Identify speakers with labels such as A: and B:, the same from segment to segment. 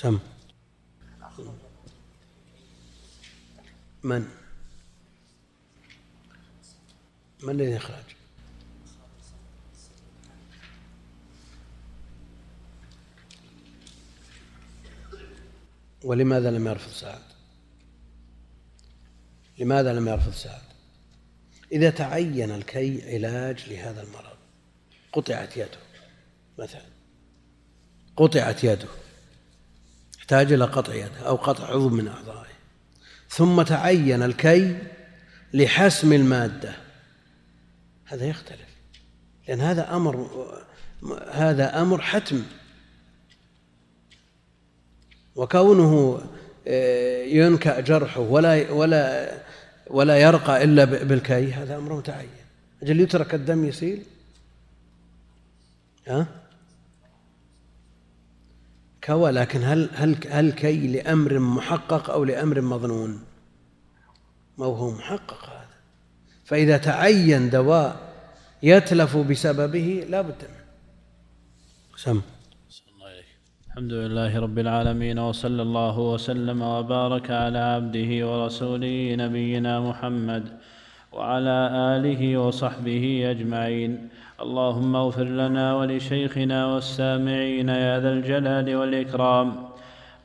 A: سم. من؟ من الذي يخرج؟ ولماذا لم يرفض سعد؟ لماذا لم يرفض سعد؟ إذا تعين الكي علاج لهذا المرض قطعت يده مثلا. قطعت يده. احتاج إلى قطع يده أو قطع عضو من أعضائه. ثم تعين الكي لحسم المادة. هذا يختلف لأن هذا أمر هذا أمر حتم. وكونه آه، ينكأ جرحه ولا ولا ولا يرقى إلا بالكي هذا أمر متعين. أجل يترك الدم يسيل؟ ها؟ كوى لكن هل هل هل كي لأمر محقق أو لأمر مظنون؟ ما هو محقق هذا. فإذا تعين دواء يتلف بسببه لا بد منه. سم.
B: الحمد لله رب العالمين وصلى الله وسلم وبارك على عبده ورسوله نبينا محمد وعلى آله وصحبه أجمعين. اللهم اغفر لنا ولشيخنا والسامعين يا ذا الجلال والإكرام.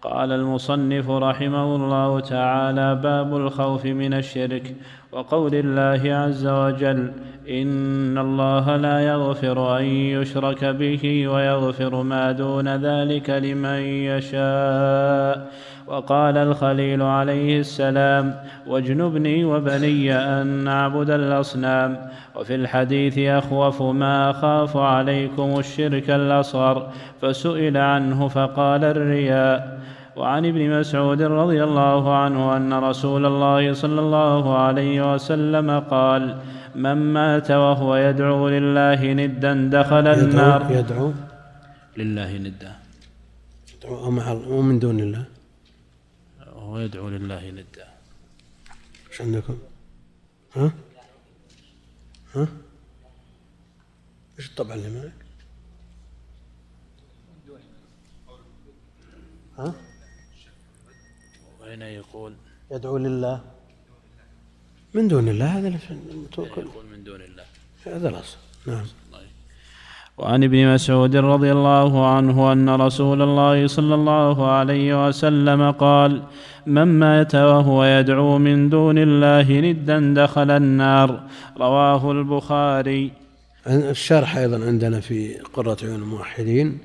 B: قال المصنف رحمه الله تعالى باب الخوف من الشرك وقول الله عز وجل إن الله لا يغفر أن يشرك به ويغفر ما دون ذلك لمن يشاء. وقال الخليل عليه السلام واجنبني وبني أن نعبد الأصنام وفي الحديث أخوف ما أخاف عليكم الشرك الأصغر. فسئل عنه فقال الرياء. وعن ابن مسعود رضي الله عنه أن رسول الله صلى الله عليه وسلم قال من مات وهو يدعو لله ندا دخل النار.
A: يدعو؟
B: لله ندا.
A: يدعو مع ومن دون الله؟
B: وهو يدعو لله ندا
A: إيش عندكم؟ ها؟ ها؟ إيش الطبع اللي معك؟ ها؟
B: وهنا يقول
A: يدعو لله من دون الله هذا
B: يقول من دون الله
A: هذا الأصل نعم
B: وعن ابن مسعود رضي الله عنه أن رسول الله صلى الله عليه وسلم قال من مات وهو يدعو من دون الله ندا دخل النار. رواه البخاري.
A: الشرح أيضا عندنا في قرة عيون الموحدين.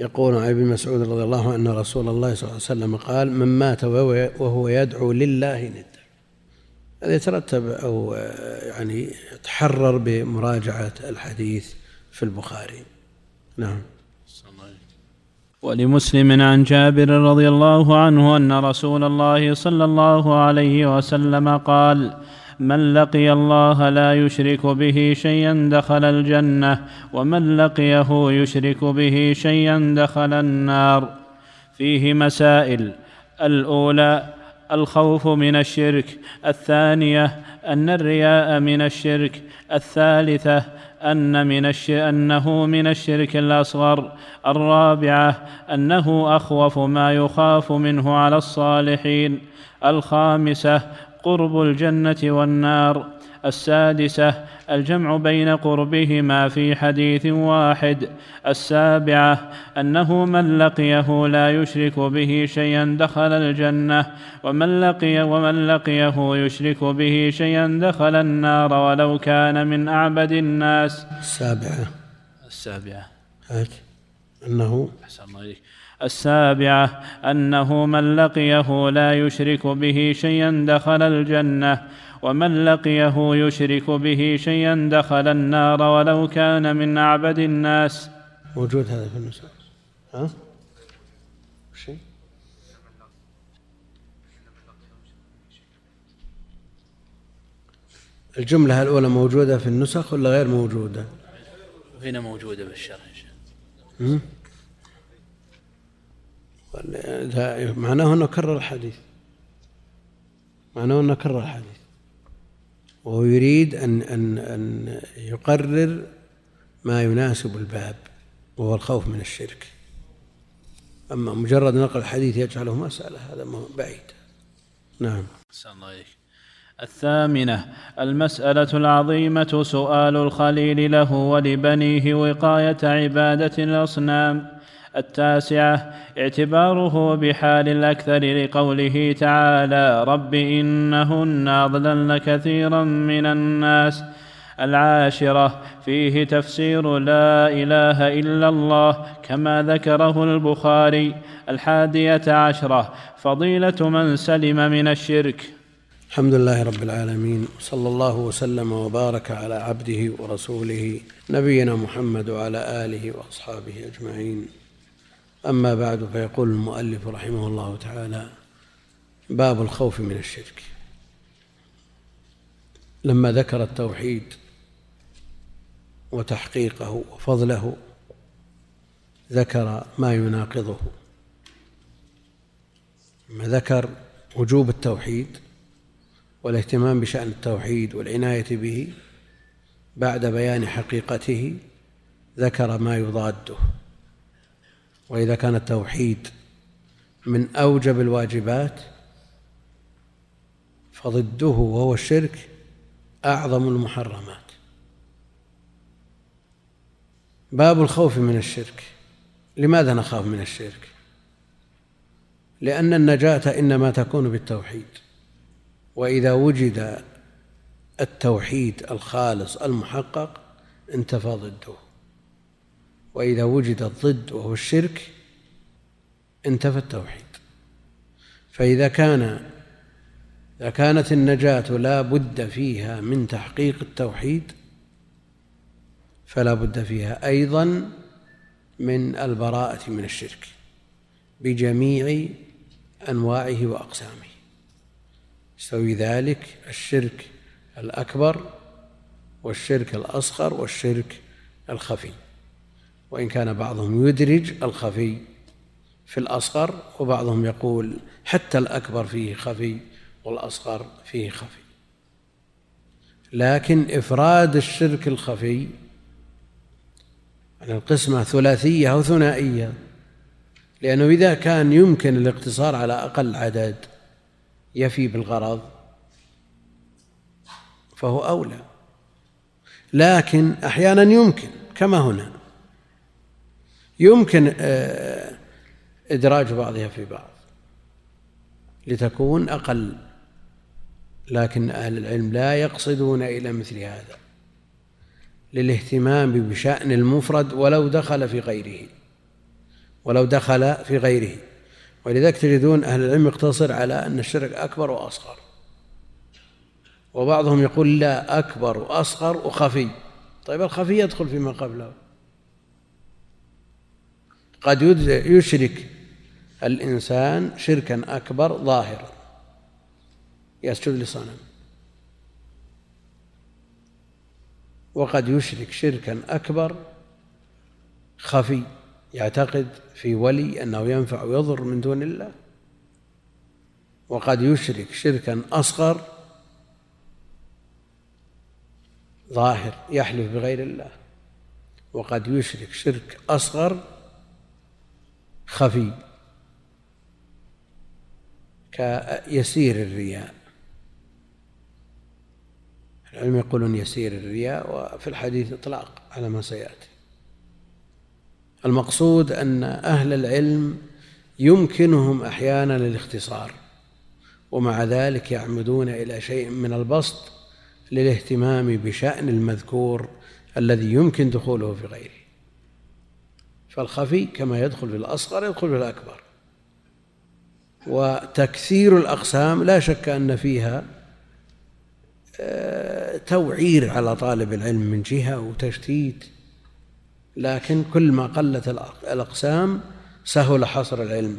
A: يقول عن ابن مسعود رضي الله عنه أن رسول الله صلى الله عليه وسلم قال من مات وهو يدعو لله ندا. هذا يترتب أو يعني يتحرر بمراجعة الحديث في البخاري. نعم.
B: ولمسلم عن جابر رضي الله عنه أن رسول الله صلى الله عليه وسلم قال من لقي الله لا يشرك به شيئا دخل الجنة ومن لقيه يشرك به شيئا دخل النار. فيه مسائل الأولى الخوف من الشرك الثانية أن الرياء من الشرك الثالثة أن من الش... أنه من الشرك الأصغر الرابعة أنه أخوف ما يخاف منه على الصالحين. الخامسة قرب الجنة والنار. السادسة الجمع بين قربهما في حديث واحد. السابعة أنه من لقيه لا يشرك به شيئا دخل الجنة ومن لقي ومن لقيه يشرك به شيئا دخل النار ولو كان من أعبد الناس.
A: السابعة.
B: السابعة.
A: هات أنه
B: أحسن الله السابعة أنه من لقيه لا يشرك به شيئا دخل الجنة ومن لقيه يشرك به شيئا دخل النار ولو كان من أعبد الناس.
A: موجود هذا في النسخ ها؟ شيء؟ الجملة الأولى موجودة في النسخ ولا غير موجودة؟
B: هنا موجودة بالشرح
A: معناه أنه كرر الحديث. معناه أنه كرر الحديث. وهو يريد أن أن أن يقرر ما يناسب الباب وهو الخوف من الشرك. أما مجرد نقل الحديث يجعله مسألة هذا بعيد. نعم.
B: الثامنة المسألة العظيمة سؤال الخليل له ولبنيه وقاية عبادة الأصنام. التاسعة اعتباره بحال الأكثر لقوله تعالى رب إنهن أضللن كثيرا من الناس. العاشرة فيه تفسير لا إله إلا الله كما ذكره البخاري. الحادية عشرة فضيلة من سلم من الشرك.
A: الحمد لله رب العالمين صلى الله وسلم وبارك على عبده ورسوله نبينا محمد وعلى آله وأصحابه أجمعين. أما بعد فيقول المؤلف رحمه الله تعالى باب الخوف من الشرك. لما ذكر التوحيد وتحقيقه وفضله ذكر ما يناقضه. ما ذكر وجوب التوحيد والاهتمام بشأن التوحيد والعناية به بعد بيان حقيقته ذكر ما يضاده. وإذا كان التوحيد من أوجب الواجبات فضده وهو الشرك أعظم المحرمات. باب الخوف من الشرك. لماذا نخاف من الشرك؟ لأن النجاة إنما تكون بالتوحيد. وإذا وجد التوحيد الخالص المحقق انتفى ضده. وإذا وجد الضد وهو الشرك انتفى التوحيد. فإذا كان إذا كانت النجاة لا بد فيها من تحقيق التوحيد فلا بد فيها أيضا من البراءة من الشرك بجميع أنواعه وأقسامه. يستوي ذلك الشرك الأكبر والشرك الأصغر والشرك الخفي. وإن كان بعضهم يدرج الخفي في الأصغر وبعضهم يقول حتى الأكبر فيه خفي والأصغر فيه خفي. لكن إفراد الشرك الخفي على القسمة ثلاثية أو ثنائية لأنه إذا كان يمكن الاقتصار على أقل عدد يفي بالغرض فهو أولى. لكن أحيانا يمكن كما هنا. يمكن آه، إدراج بعضها في بعض لتكون أقل لكن أهل العلم لا يقصدون إلى مثل هذا للاهتمام بشأن المفرد ولو دخل في غيره ولو دخل في غيره. ولذلك تجدون أهل العلم يقتصر على أن الشرك أكبر وأصغر. وبعضهم يقول لا أكبر وأصغر وخفي. طيب الخفي يدخل فيما قبله. قد يشرك الإنسان شركا أكبر ظاهرا. يسجد لصنم وقد يشرك شركا أكبر خفي يعتقد في ولي أنه ينفع ويضر من دون الله. وقد يشرك شركا أصغر ظاهر يحلف بغير الله. وقد يشرك شرك أصغر خفي كيسير الرياء. العلم يقولون يسير الرياء وفي الحديث إطلاق على ما سيأتي. المقصود أن أهل العلم يمكنهم أحيانا الاختصار ومع ذلك يعمدون إلى شيء من البسط للاهتمام بشأن المذكور الذي يمكن دخوله في غيره. فالخفي كما يدخل في الأصغر يدخل في الأكبر. وتكثير الأقسام لا شك أن فيها آه، توعير على طالب العلم من جهة وتشتيت. لكن كل ما قلت الأقسام سهل حصر العلم.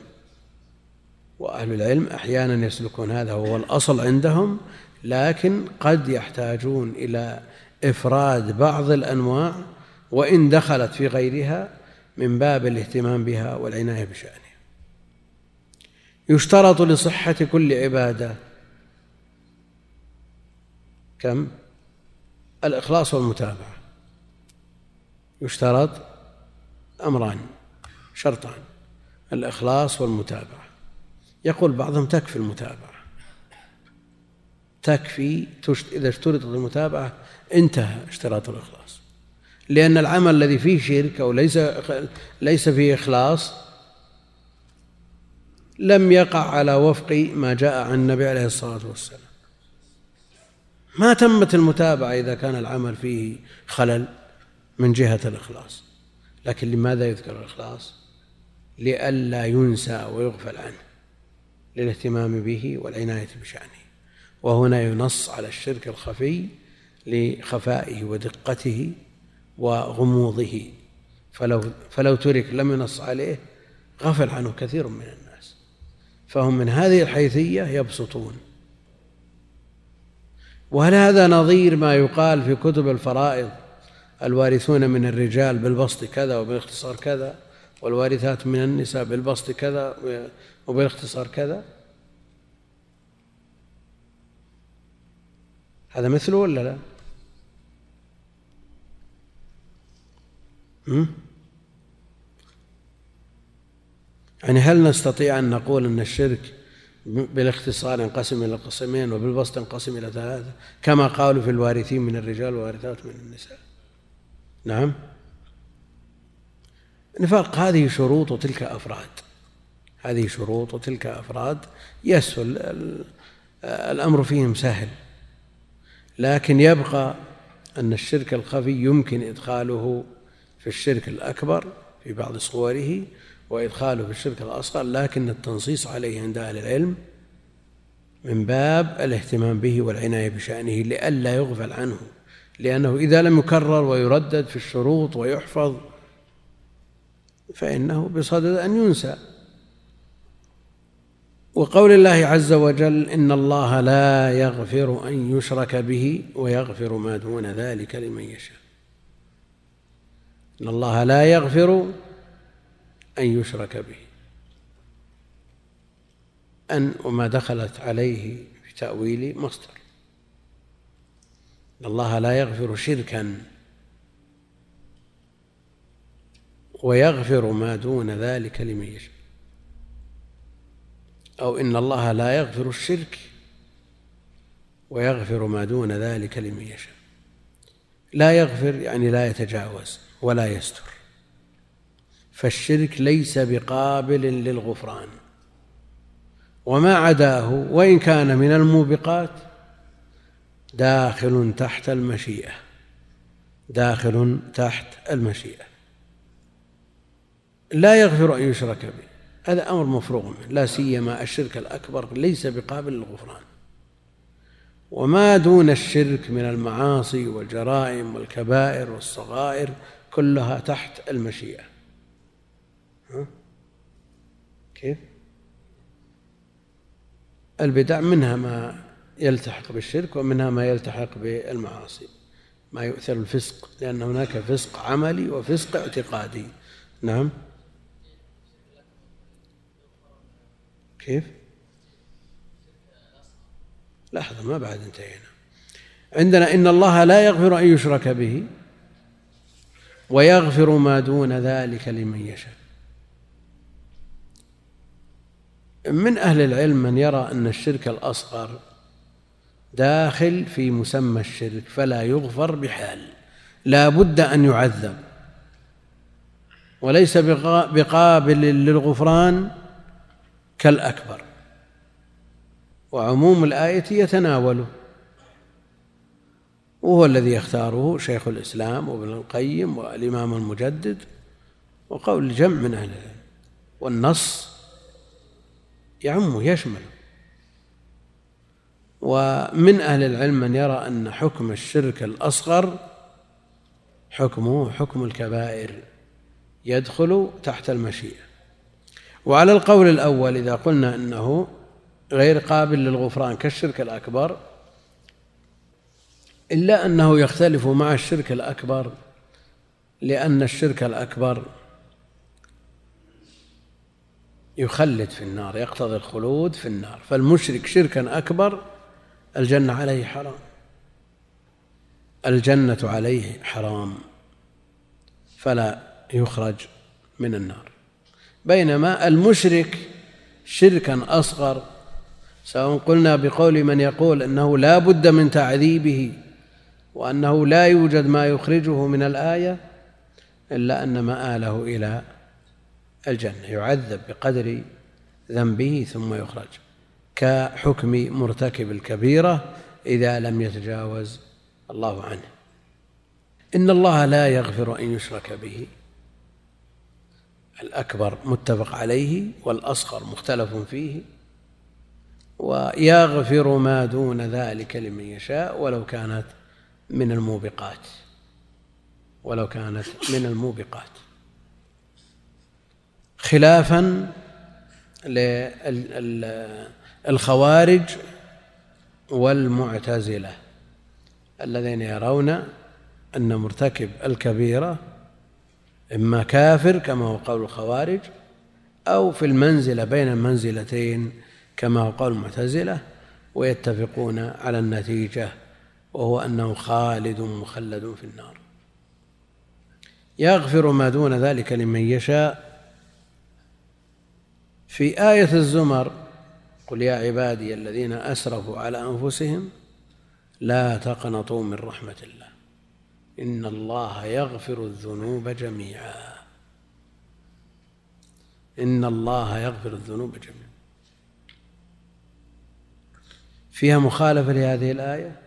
A: وأهل العلم أحيانا يسلكون هذا هو الأصل عندهم لكن قد يحتاجون إلى إفراد بعض الأنواع وإن دخلت في غيرها من باب الاهتمام بها والعناية بشأنها. يشترط لصحة كل عبادة. كم؟ الإخلاص والمتابعة. يشترط أمران شرطان الإخلاص والمتابعة. يقول بعضهم تكفي المتابعة. تكفي إذا اشترطت المتابعة انتهى اشتراط الإخلاص. لأن العمل الذي فيه شرك أو ليس ليس فيه إخلاص لم يقع على وفق ما جاء عن النبي عليه الصلاة والسلام. ما تمت المتابعة إذا كان العمل فيه خلل من جهة الإخلاص. لكن لماذا يذكر الإخلاص؟ لئلا ينسى ويغفل عنه للاهتمام به والعناية بشأنه. وهنا ينص على الشرك الخفي لخفائه ودقته وغموضه. فلو فلو ترك لم ينص عليه غفل عنه كثير من الناس. فهم من هذه الحيثية يبسطون. وهل هذا نظير ما يقال في كتب الفرائض؟ الوارثون من الرجال بالبسط كذا وبالاختصار كذا والوارثات من النساء بالبسط كذا وبالاختصار كذا. هذا مثله ولا لا؟ يعني هل نستطيع أن نقول أن الشرك بالاختصار ينقسم إلى قسمين وبالبسط ينقسم إلى ثلاثة؟ كما قالوا في الوارثين من الرجال والوارثات من النساء. نعم. نفاق هذه شروط وتلك أفراد. هذه شروط وتلك أفراد. يسهل الأمر فيهم سهل. لكن يبقى أن الشرك الخفي يمكن إدخاله في الشرك الأكبر في بعض صوره وإدخاله في الشرك الأصغر لكن التنصيص عليه عند أهل العلم من باب الاهتمام به والعناية بشأنه لئلا يغفل عنه لأنه إذا لم يكرر ويردد في الشروط ويحفظ فإنه بصدد أن ينسى. وقول الله عز وجل إن الله لا يغفر أن يشرك به ويغفر ما دون ذلك لمن يشاء. إن الله لا يغفر أن يشرك به. أن وما دخلت عليه في تأويل مصدر. إن الله لا يغفر شركا ويغفر ما دون ذلك لمن يشاء. أو إن الله لا يغفر الشرك ويغفر ما دون ذلك لمن يشاء. لا يغفر يعني لا يتجاوز. ولا يستر. فالشرك ليس بقابل للغفران. وما عداه وإن كان من الموبقات داخل تحت المشيئة. داخل تحت المشيئة. لا يغفر أن يشرك به. هذا أمر مفروغ منه. لا سيما الشرك الأكبر ليس بقابل للغفران. وما دون الشرك من المعاصي والجرائم والكبائر والصغائر كلها تحت المشيئة ها؟ كيف؟ البدع منها ما يلتحق بالشرك ومنها ما يلتحق بالمعاصي ما يؤثر الفسق لأن هناك فسق عملي وفسق اعتقادي نعم كيف؟ لحظة ما بعد انتهينا عندنا إن الله لا يغفر أن يشرك به ويغفر ما دون ذلك لمن يشاء. من أهل العلم من يرى أن الشرك الأصغر داخل في مسمى الشرك فلا يغفر بحال لا بد أن يعذب. وليس بقابل للغفران كالأكبر. وعموم الآية يتناوله. وهو الذي يختاره شيخ الإسلام وابن القيم والإمام المجدد وقول الجمع من أهل العلم. والنص يعمه يشمله ومن أهل العلم من يرى أن حكم الشرك الأصغر حكمه حكم الكبائر يدخل تحت المشيئة. وعلى القول الأول إذا قلنا أنه غير قابل للغفران كالشرك الأكبر إلا أنه يختلف مع الشرك الأكبر لأن الشرك الأكبر يخلد في النار يقتضي الخلود في النار. فالمشرك شركا أكبر الجنة عليه حرام. الجنة عليه حرام. فلا يخرج من النار. بينما المشرك شركا أصغر سواء قلنا بقول من يقول أنه لا بد من تعذيبه وأنه لا يوجد ما يخرجه من الآية إلا أن مآله إلى الجنة يعذب بقدر ذنبه ثم يخرج كحكم مرتكب الكبيرة إذا لم يتجاوز الله عنه. إن الله لا يغفر أن يشرك به. الأكبر متفق عليه والأصغر مختلف فيه. ويغفر ما دون ذلك لمن يشاء ولو كانت من الموبقات ولو كانت من الموبقات. خلافا للخوارج والمعتزلة الذين يرون أن مرتكب الكبيرة إما كافر كما هو قول الخوارج أو في المنزلة بين المنزلتين كما هو قول المعتزلة ويتفقون على النتيجة وهو أنه خالد مخلد في النار. يغفر ما دون ذلك لمن يشاء. في آية الزمر قل يا عبادي الذين أسرفوا على أنفسهم لا تقنطوا من رحمة الله. إن الله يغفر الذنوب جميعا. إن الله يغفر الذنوب جميعا. فيها مخالفة لهذه الآية؟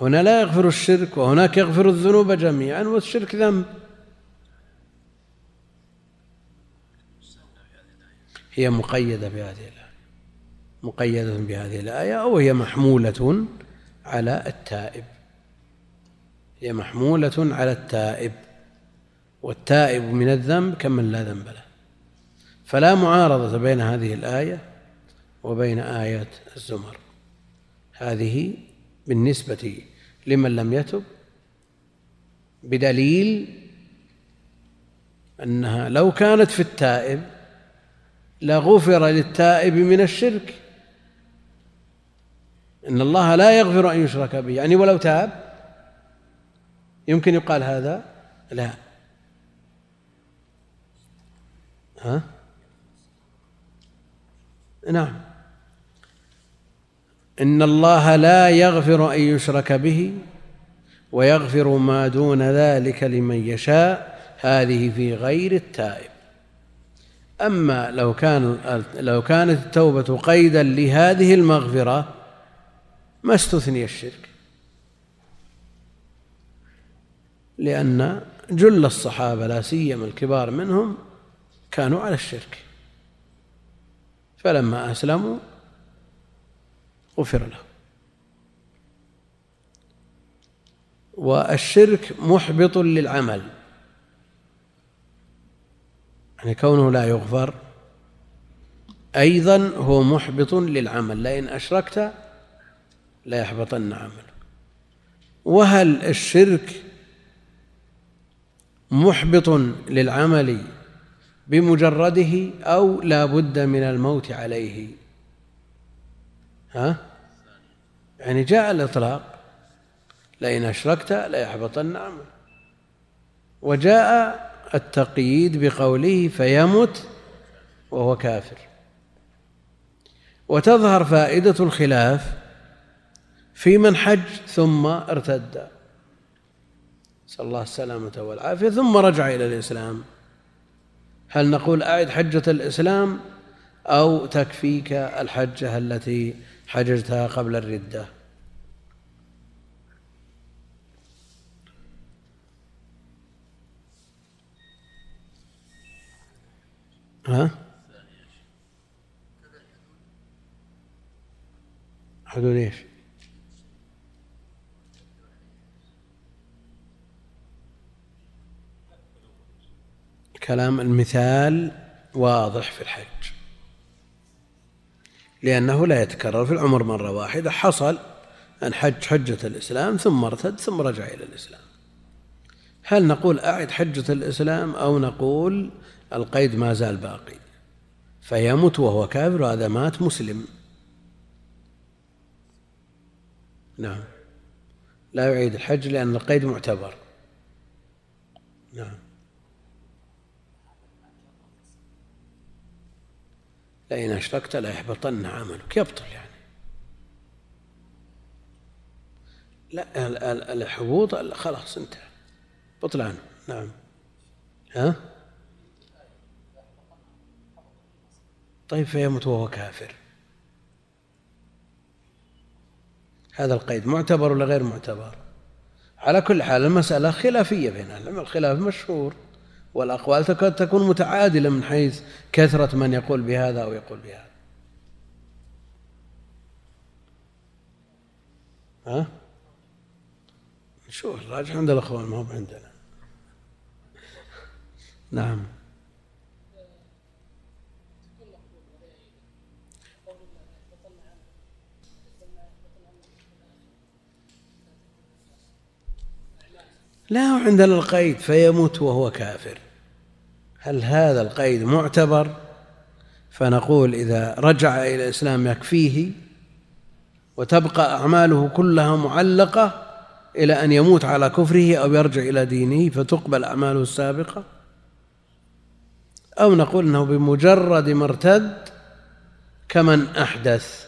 A: هنا لا يغفر الشرك وهناك يغفر الذنوب جميعا والشرك ذنب. هي مقيدة بهذه الآية. مقيدة بهذه الآية أو هي محمولة على التائب. هي محمولة على التائب. والتائب من الذنب كمن لا ذنب له. فلا معارضة بين هذه الآية وبين آية الزمر. هذه بالنسبة لمن لم يتب بدليل أنها لو كانت في التائب لغفر للتائب من الشرك. إن الله لا يغفر أن يشرك به. يعني ولو تاب يمكن يقال هذا لا. ها؟ نعم. إن الله لا يغفر أن يشرك به ويغفر ما دون ذلك لمن يشاء هذه في غير التائب. أما لو كان لو كانت التوبة قيدا لهذه المغفرة ما استثني الشرك. لأن جل الصحابة لا سيما الكبار منهم كانوا على الشرك. فلما أسلموا غفر له. والشرك محبط للعمل. يعني كونه لا يغفر أيضا هو محبط للعمل. لئن أشركت لا يحبطن عملك. وهل الشرك محبط للعمل بمجرده أو لا بد من الموت عليه؟ ها؟ يعني جاء الإطلاق. لئن أشركت ليحبطن عملك وجاء التقييد بقوله فيمت وهو كافر. وتظهر فائدة الخلاف في من حج ثم ارتد. نسأل الله السلامة والعافية. ثم رجع إلى الإسلام. هل نقول أعد حجة الإسلام أو تكفيك الحجة التي حججتها قبل الردة. ها؟ حدود إيش؟ كلام المثال واضح في الحج لأنه لا يتكرر في العمر مرة واحدة. حصل أن حج حجة الإسلام ثم ارتد ثم رجع إلى الإسلام. هل نقول أعد حجة الإسلام أو نقول القيد ما زال باقي؟ فيموت وهو كافر وهذا مات مسلم. نعم. لا يعيد الحج لأن القيد معتبر. نعم. لئن أشركت لا يحبطن عملك. يبطل يعني. لا الحبوط خلاص انتهى. بطلان. نعم. ها؟ طيب فيموت وهو كافر. هذا القيد معتبر ولا غير معتبر؟ على كل حال المسألة خلافية بين أهل الخلاف مشهور. والأقوال تكاد تكون متعادلة من حيث كثرة من يقول بهذا أو يقول بهذا. ها؟ شوف الراجح عند الأخوان ما هو عندنا. نعم. لا عندنا القيد فيموت وهو كافر. هل هذا القيد معتبر؟ فنقول إذا رجع إلى الإسلام يكفيه وتبقى أعماله كلها معلقة إلى أن يموت على كفره أو يرجع إلى دينه فتقبل أعماله السابقة؟ أو نقول أنه بمجرد ما ارتد كمن أحدث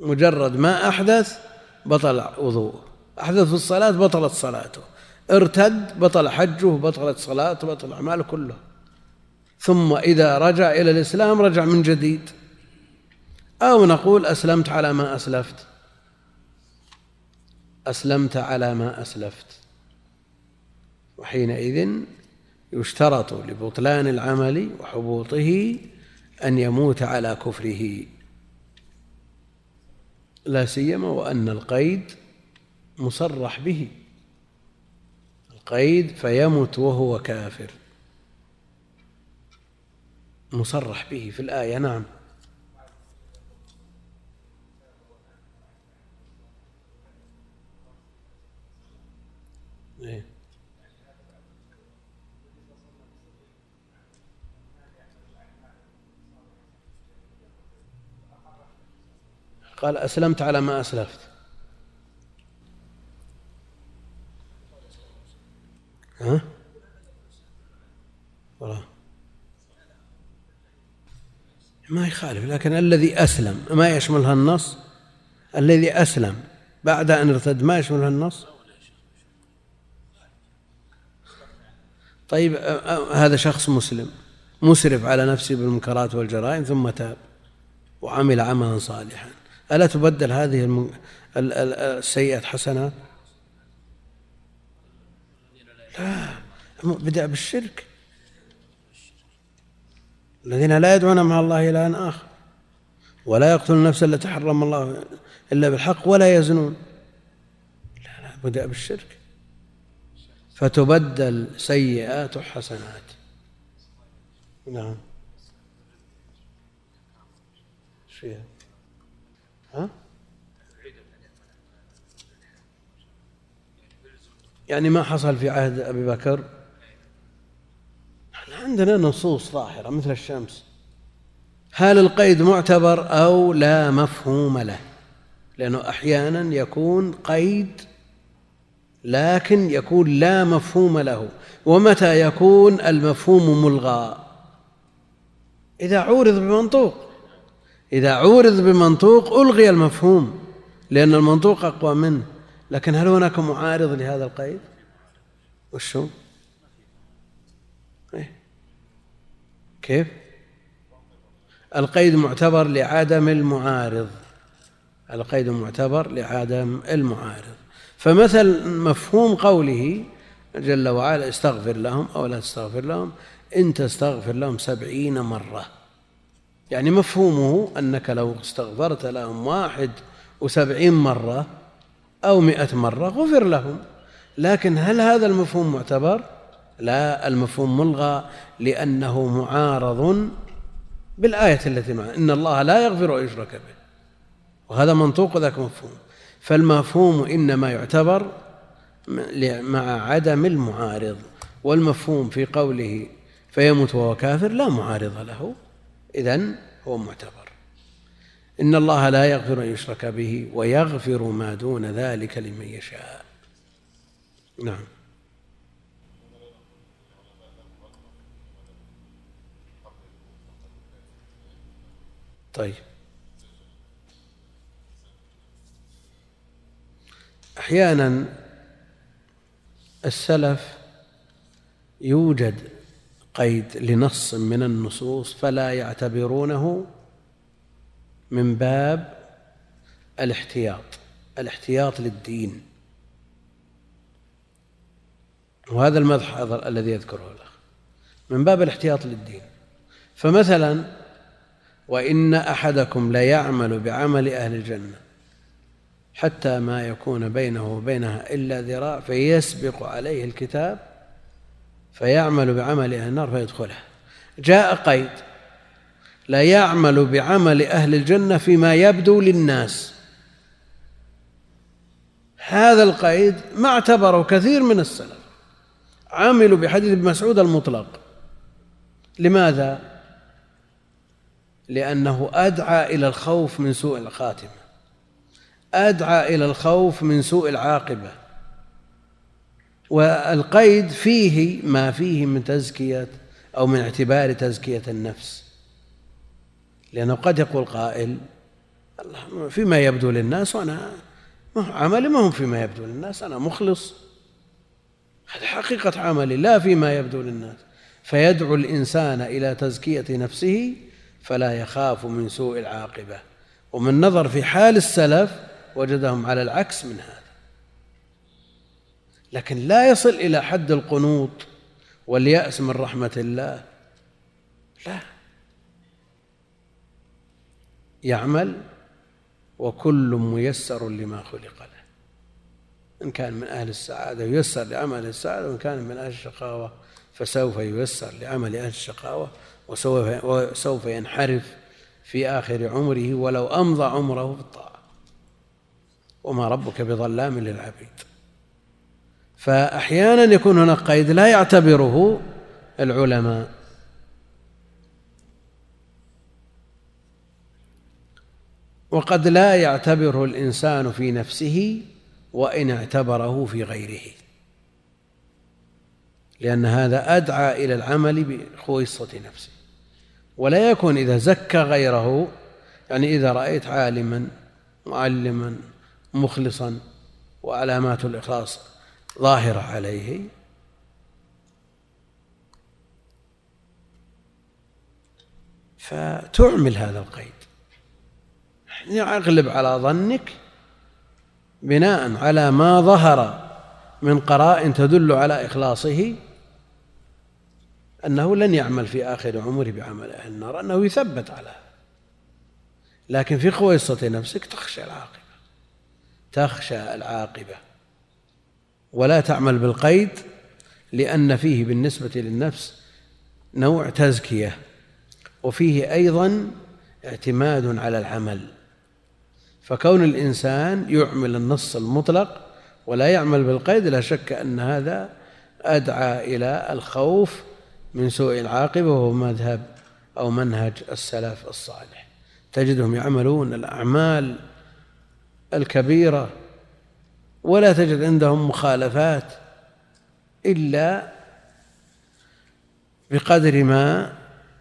A: مجرد ما أحدث بطل وضوءه أحدث في الصلاة بطلت صلاته. ارتد بطل حجه بطلت صلاته بطل أعماله كله. ثم إذا رجع إلى الإسلام رجع من جديد. أو نقول أسلمت على ما أسلفت. أسلمت على ما أسلفت. وحينئذ يشترط لبطلان العمل وحبوطه أن يموت على كفره. لا سيما وأن القيد مصرح به. القيد فيمت وهو كافر. مصرح به في الآية نعم. إيه. قال أسلمت على ما أسلفت. ها؟ ما يخالف لكن الذي أسلم ما يشملها النص الذي أسلم بعد أن ارتد ما يشملها النص طيب هذا شخص مسلم مسرف على نفسه بالمنكرات والجرائم ثم تاب وعمل عملا صالحا. ألا تبدل هذه السيئات حسنات بدأ بالشرك. الذين لا يدعون مع الله إلها آخر ولا يقتلون النفس التي حرم الله إلا بالحق ولا يزنون. لا لا بدأ بالشرك. فتبدل سيئات حسنات نعم. شيء ها يعني ما حصل في عهد أبي بكر؟ عندنا نصوص ظاهرة مثل الشمس. هل القيد معتبر أو لا مفهوم له؟ لأنه أحيانا يكون قيد لكن يكون لا مفهوم له. ومتى يكون المفهوم ملغى؟ إذا عورض بمنطوق. إذا عورض بمنطوق ألغي المفهوم لأن المنطوق أقوى منه. لكن هل هناك معارض لهذا القيد؟ وشو؟ إيه؟ كيف؟ القيد معتبر لعدم المعارض. القيد معتبر لعدم المعارض. فمثل مفهوم قوله جل وعلا استغفر لهم أو لا تستغفر لهم إن تستغفر لهم سبعين مرة. يعني مفهومه أنك لو استغفرت لهم واحد وسبعين مرة أو مئة مرة غفر لهم. لكن هل هذا المفهوم معتبر؟ لا المفهوم ملغى لأنه معارض بالآية التي معه إن الله لا يغفر أن يشرك به. وهذا منطوق ذاك مفهوم. فالمفهوم إنما يعتبر مع عدم المعارض. والمفهوم في قوله فيموت وهو كافر لا معارض له. إذن هو معتبر. إن الله لا يغفر أن يشرك به ويغفر ما دون ذلك لمن يشاء. نعم. طيب. أحيانا السلف يوجد قيد لنص من النصوص فلا يعتبرونه من باب الاحتياط الاحتياط للدين. وهذا المدح الذي يذكره الأخ. من باب الاحتياط للدين. فمثلا وإن أحدكم ليعمل بعمل أهل الجنة حتى ما يكون بينه وبينها إلا ذراع فيسبق عليه الكتاب فيعمل بعمل أهل النار فيدخلها جاء قيد. لا يعمل بعمل أهل الجنة فيما يبدو للناس. هذا القيد ما اعتبره كثير من السلف. عملوا بحديث ابن مسعود المطلق. لماذا؟ لأنه أدعى إلى الخوف من سوء الخاتمة. أدعى إلى الخوف من سوء العاقبة. والقيد فيه ما فيه من تزكية أو من اعتبار تزكية النفس. لأنه قد يقول قائل الله فيما يبدو للناس وأنا عملي ما هو فيما يبدو للناس أنا مخلص. هذه حقيقة عملي لا فيما يبدو للناس. فيدعو الإنسان إلى تزكية نفسه فلا يخاف من سوء العاقبة. ومن نظر في حال السلف وجدهم على العكس من هذا. لكن لا يصل إلى حد القنوط واليأس من رحمة الله. لا. يعمل وكل ميسر لما خلق له. إن كان من أهل السعادة ييسر لعمل السعادة وإن كان من أهل الشقاوة فسوف ييسر لعمل أهل الشقاوة وسوف ينحرف في آخر عمره ولو أمضى عمره في الطاعة وما ربك بظلام للعبيد. فأحيانا يكون هناك قيد لا يعتبره العلماء. وقد لا يعتبره الإنسان في نفسه وإن اعتبره في غيره. لأن هذا أدعى إلى العمل بخويصة نفسه. ولا يكون إذا زكى غيره يعني إذا رأيت عالما معلما مخلصا وعلامات الإخلاص ظاهرة عليه فتعمل هذا القيد. أغلب على ظنك بناء على ما ظهر من قراء تدل على إخلاصه أنه لن يعمل في آخر عمره بعمل أهل النار أنه يثبت على لكن في خويصة نفسك تخشى العاقبة تخشى العاقبة. ولا تعمل بالقيد لأن فيه بالنسبة للنفس نوع تزكية. وفيه أيضا اعتماد على العمل. فكون الإنسان يعمل النص المطلق ولا يعمل بالقيد لا شك أن هذا أدعى إلى الخوف من سوء العاقبة وهو مذهب أو منهج السلف الصالح. تجدهم يعملون الأعمال الكبيرة ولا تجد عندهم مخالفات إلا بقدر ما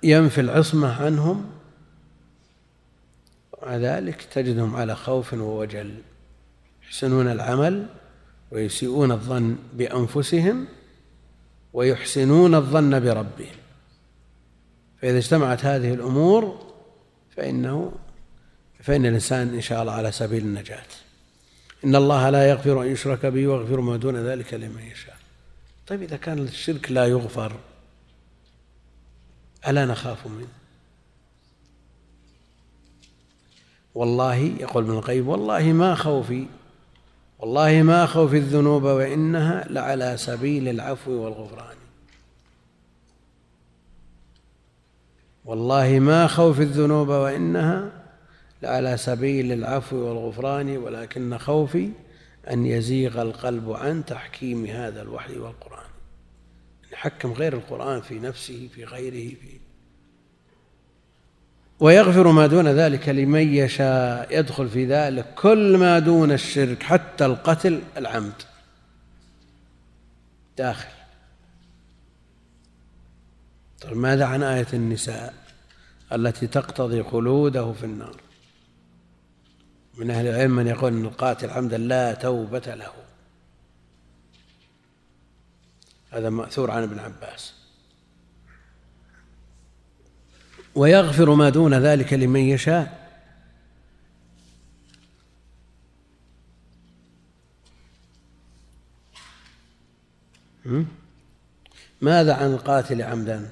A: ينفي العصمة عنهم ومع ذلك تجدهم على خوف ووجل يحسنون العمل ويسيئون الظن بأنفسهم ويحسنون الظن بربهم. فإذا اجتمعت هذه الأمور فإنه فإن الإنسان إن شاء الله على سبيل النجاة. إن الله لا يغفر أن يشرك به ويغفر ما دون ذلك لمن يشاء. طيب إذا كان الشرك لا يغفر ألا نخاف منه؟ والله يقول ابن القيم والله ما خوفي والله ما خوفي الذنوب وإنها لعلى سبيل العفو والغفران. والله ما خوفي الذنوب وإنها لعلى سبيل العفو والغفران ولكن خوفي أن يزيغ القلب عن تحكيم هذا الوحي والقرآن. يحكم غير القرآن في نفسه في غيره في ويغفر ما دون ذلك لمن يشاء يدخل في ذلك كل ما دون الشرك حتى القتل العمد. داخل. طيب ماذا عن آية النساء التي تقتضي خلوده في النار؟ من أهل العلم من يقول أن القاتل عمدا لا توبة له. هذا مأثور عن ابن عباس. ويغفر ما دون ذلك لمن يشاء. ماذا عن القاتل عمدا؟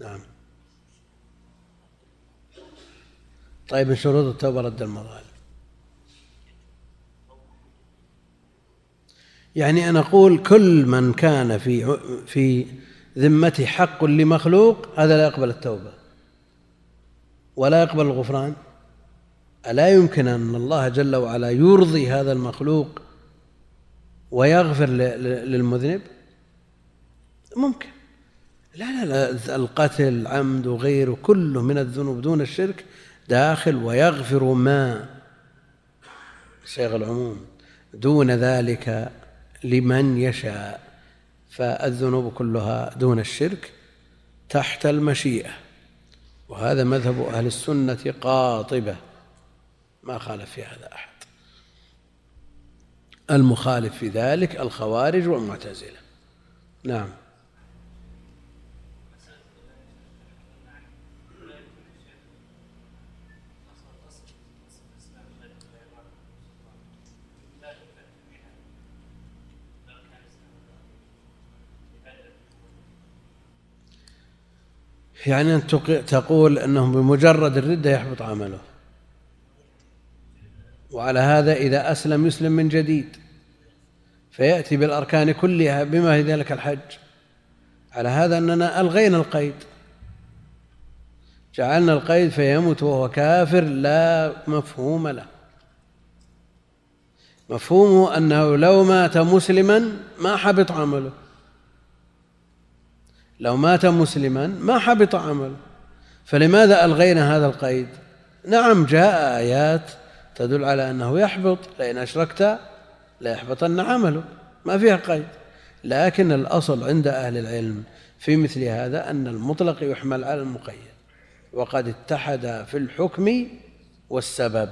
A: نعم. طيب من شروط التوبة رد المظالم. يعني أنا أقول كل من كان في في ذمته حق لمخلوق هذا لا يقبل التوبة. ولا يقبل الغفران. ألا يمكن أن الله جل وعلا يرضي هذا المخلوق ويغفر للمذنب؟ ممكن. لا لا لا. القتل عمد وغيره كله من الذنوب دون الشرك داخل ويغفر ما صيغ العموم دون ذلك لمن يشاء. فالذنوب كلها دون الشرك تحت المشيئة وهذا مذهب أهل السنة قاطبة. ما خالف في هذا أحد. المخالف في ذلك الخوارج والمعتزلة. نعم. يعني أن تقول أنه بمجرد الردة يحبط عمله. وعلى هذا إذا أسلم يسلم من جديد. فيأتي بالأركان كلها بما في ذلك الحج. على هذا أننا ألغينا القيد. جعلنا القيد فيموت وهو كافر لا مفهوم له. مفهومه أنه لو مات مسلما ما حبط عمله. لو مات مسلما ما حبط عمله فلماذا ألغينا هذا القيد؟ نعم جاء آيات تدل على أنه يحبط. لئن أشركت ليحبطن عمله ما فيها قيد. لكن الأصل عند أهل العلم في مثل هذا أن المطلق يحمل على المقيد. وقد اتحد في الحكم والسبب.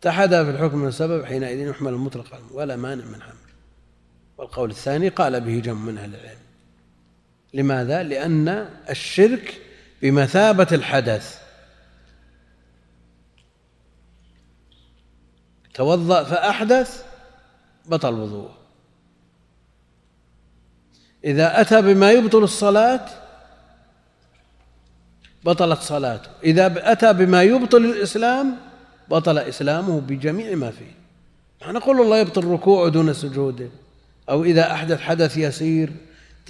A: اتحد في الحكم والسبب حينئذ يحمل المطلق ولا مانع من حمل والقول الثاني قال به جمع من أهل العلم. لماذا؟ لأن الشرك بمثابة الحدث. توضأ فأحدث بطل وضوءه إذا أتى بما يبطل الصلاة بطلت صلاته. إذا أتى بما يبطل الإسلام بطل إسلامه بجميع ما فيه. نقول الله يبطل ركوعه دون سجوده. أو إذا أحدث حدث يسير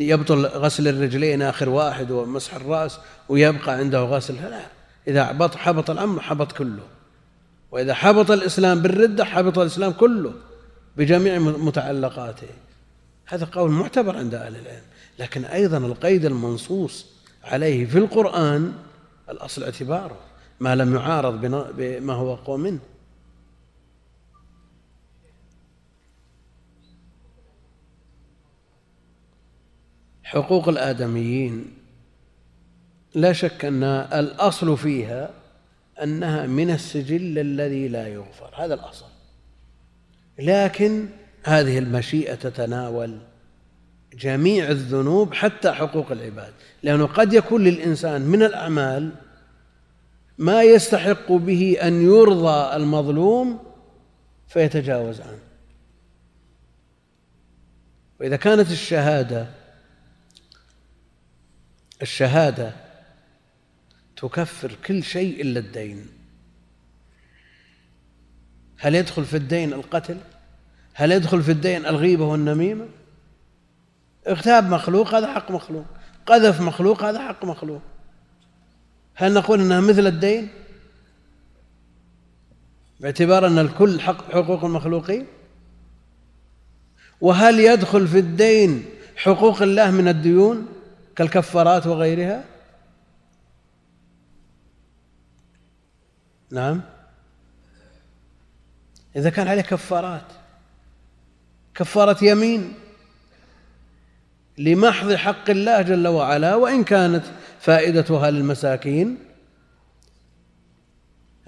A: يبطل غسل الرجلين آخر واحد ومسح الرأس ويبقى عنده غسل. لا إذا حبط الأمر حبط كله. وإذا حبط الإسلام بالردة حبط الإسلام كله بجميع متعلقاته. هذا قول معتبر عند أهل العلم. لكن أيضا القيد المنصوص عليه في القرآن الأصل اعتباره. ما لم يعارض بما هو أقوى منه. حقوق الآدميين لا شك أن الأصل فيها أنها من السجل الذي لا يغفر هذا الأصل. لكن هذه المشيئة تتناول جميع الذنوب حتى حقوق العباد لأنه قد يكون للإنسان من الأعمال ما يستحق به أن يرضى المظلوم فيتجاوز عنه. وإذا كانت الشهادة الشهادة تكفر كل شيء إلا الدين. هل يدخل في الدين القتل؟ هل يدخل في الدين الغيبة والنميمة؟ اغتاب مخلوق هذا حق مخلوق قذف مخلوق هذا حق مخلوق. هل نقول إنها مثل الدين؟ باعتبار أن الكل حق حقوق المخلوقين؟ وهل يدخل في الدين حقوق الله من الديون؟ كالكفارات وغيرها؟ نعم. إذا كان عليه كفارات كفارة يمين لمحض حق الله جل وعلا وإن كانت فائدتها للمساكين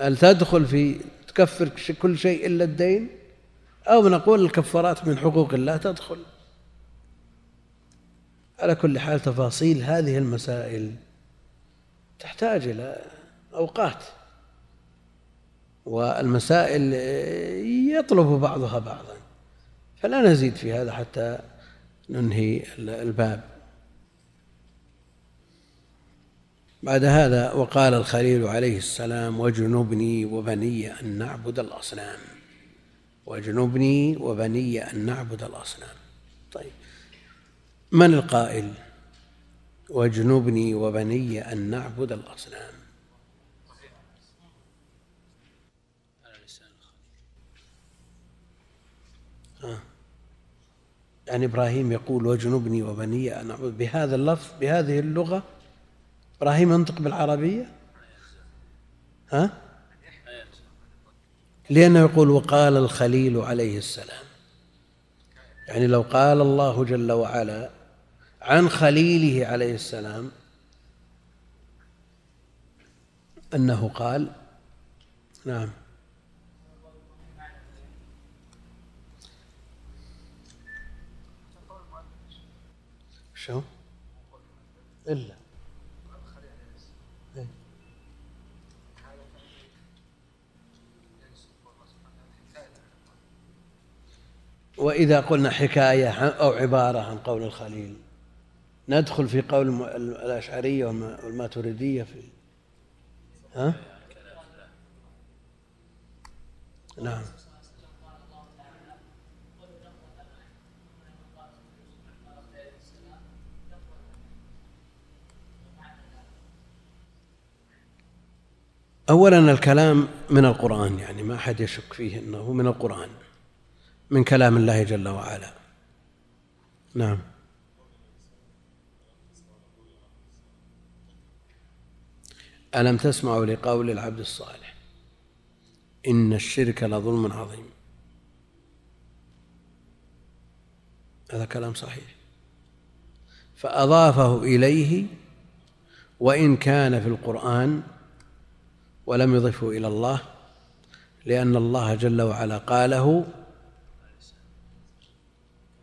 A: هل تدخل في تكفر كل شيء إلا الدين؟ أو نقول الكفارات من حقوق الله تدخل. على كل حال تفاصيل هذه المسائل تحتاج إلى أوقات والمسائل يطلب بعضها بعضا فلا نزيد في هذا حتى ننهي الباب. بعد هذا وقال الخليل عليه السلام واجنبني وبني أن نعبد الأصنام واجنبني وبني أن نعبد الأصنام. من القائل؟ واجنبني وبني أن نعبد الأصنام. يعني إبراهيم يقول واجنبني وبني أن أعبد بهذا اللفظ بهذه اللغة إبراهيم ينطق بالعربية؟ ها؟ لأنه يقول وقال الخليل عليه السلام. يعني لو قال الله جل وعلا عن خليله عليه السلام أنه قال نعم. شو؟ إلا. إيه. وإذا قلنا حكاية أو عبارة عن قول الخليل ندخل في قول الأشعرية والماتريدية في ها؟ نعم. أولا الكلام من القرآن يعني ما أحد يشك فيه أنه من القرآن من كلام الله جل وعلا. نعم. ألم تسمعوا لقول العبد الصالح؟ إن الشرك لظلم عظيم. هذا كلام صحيح. فأضافه إليه وإن كان في القرآن ولم يضفه إلى الله لأن الله جل وعلا قاله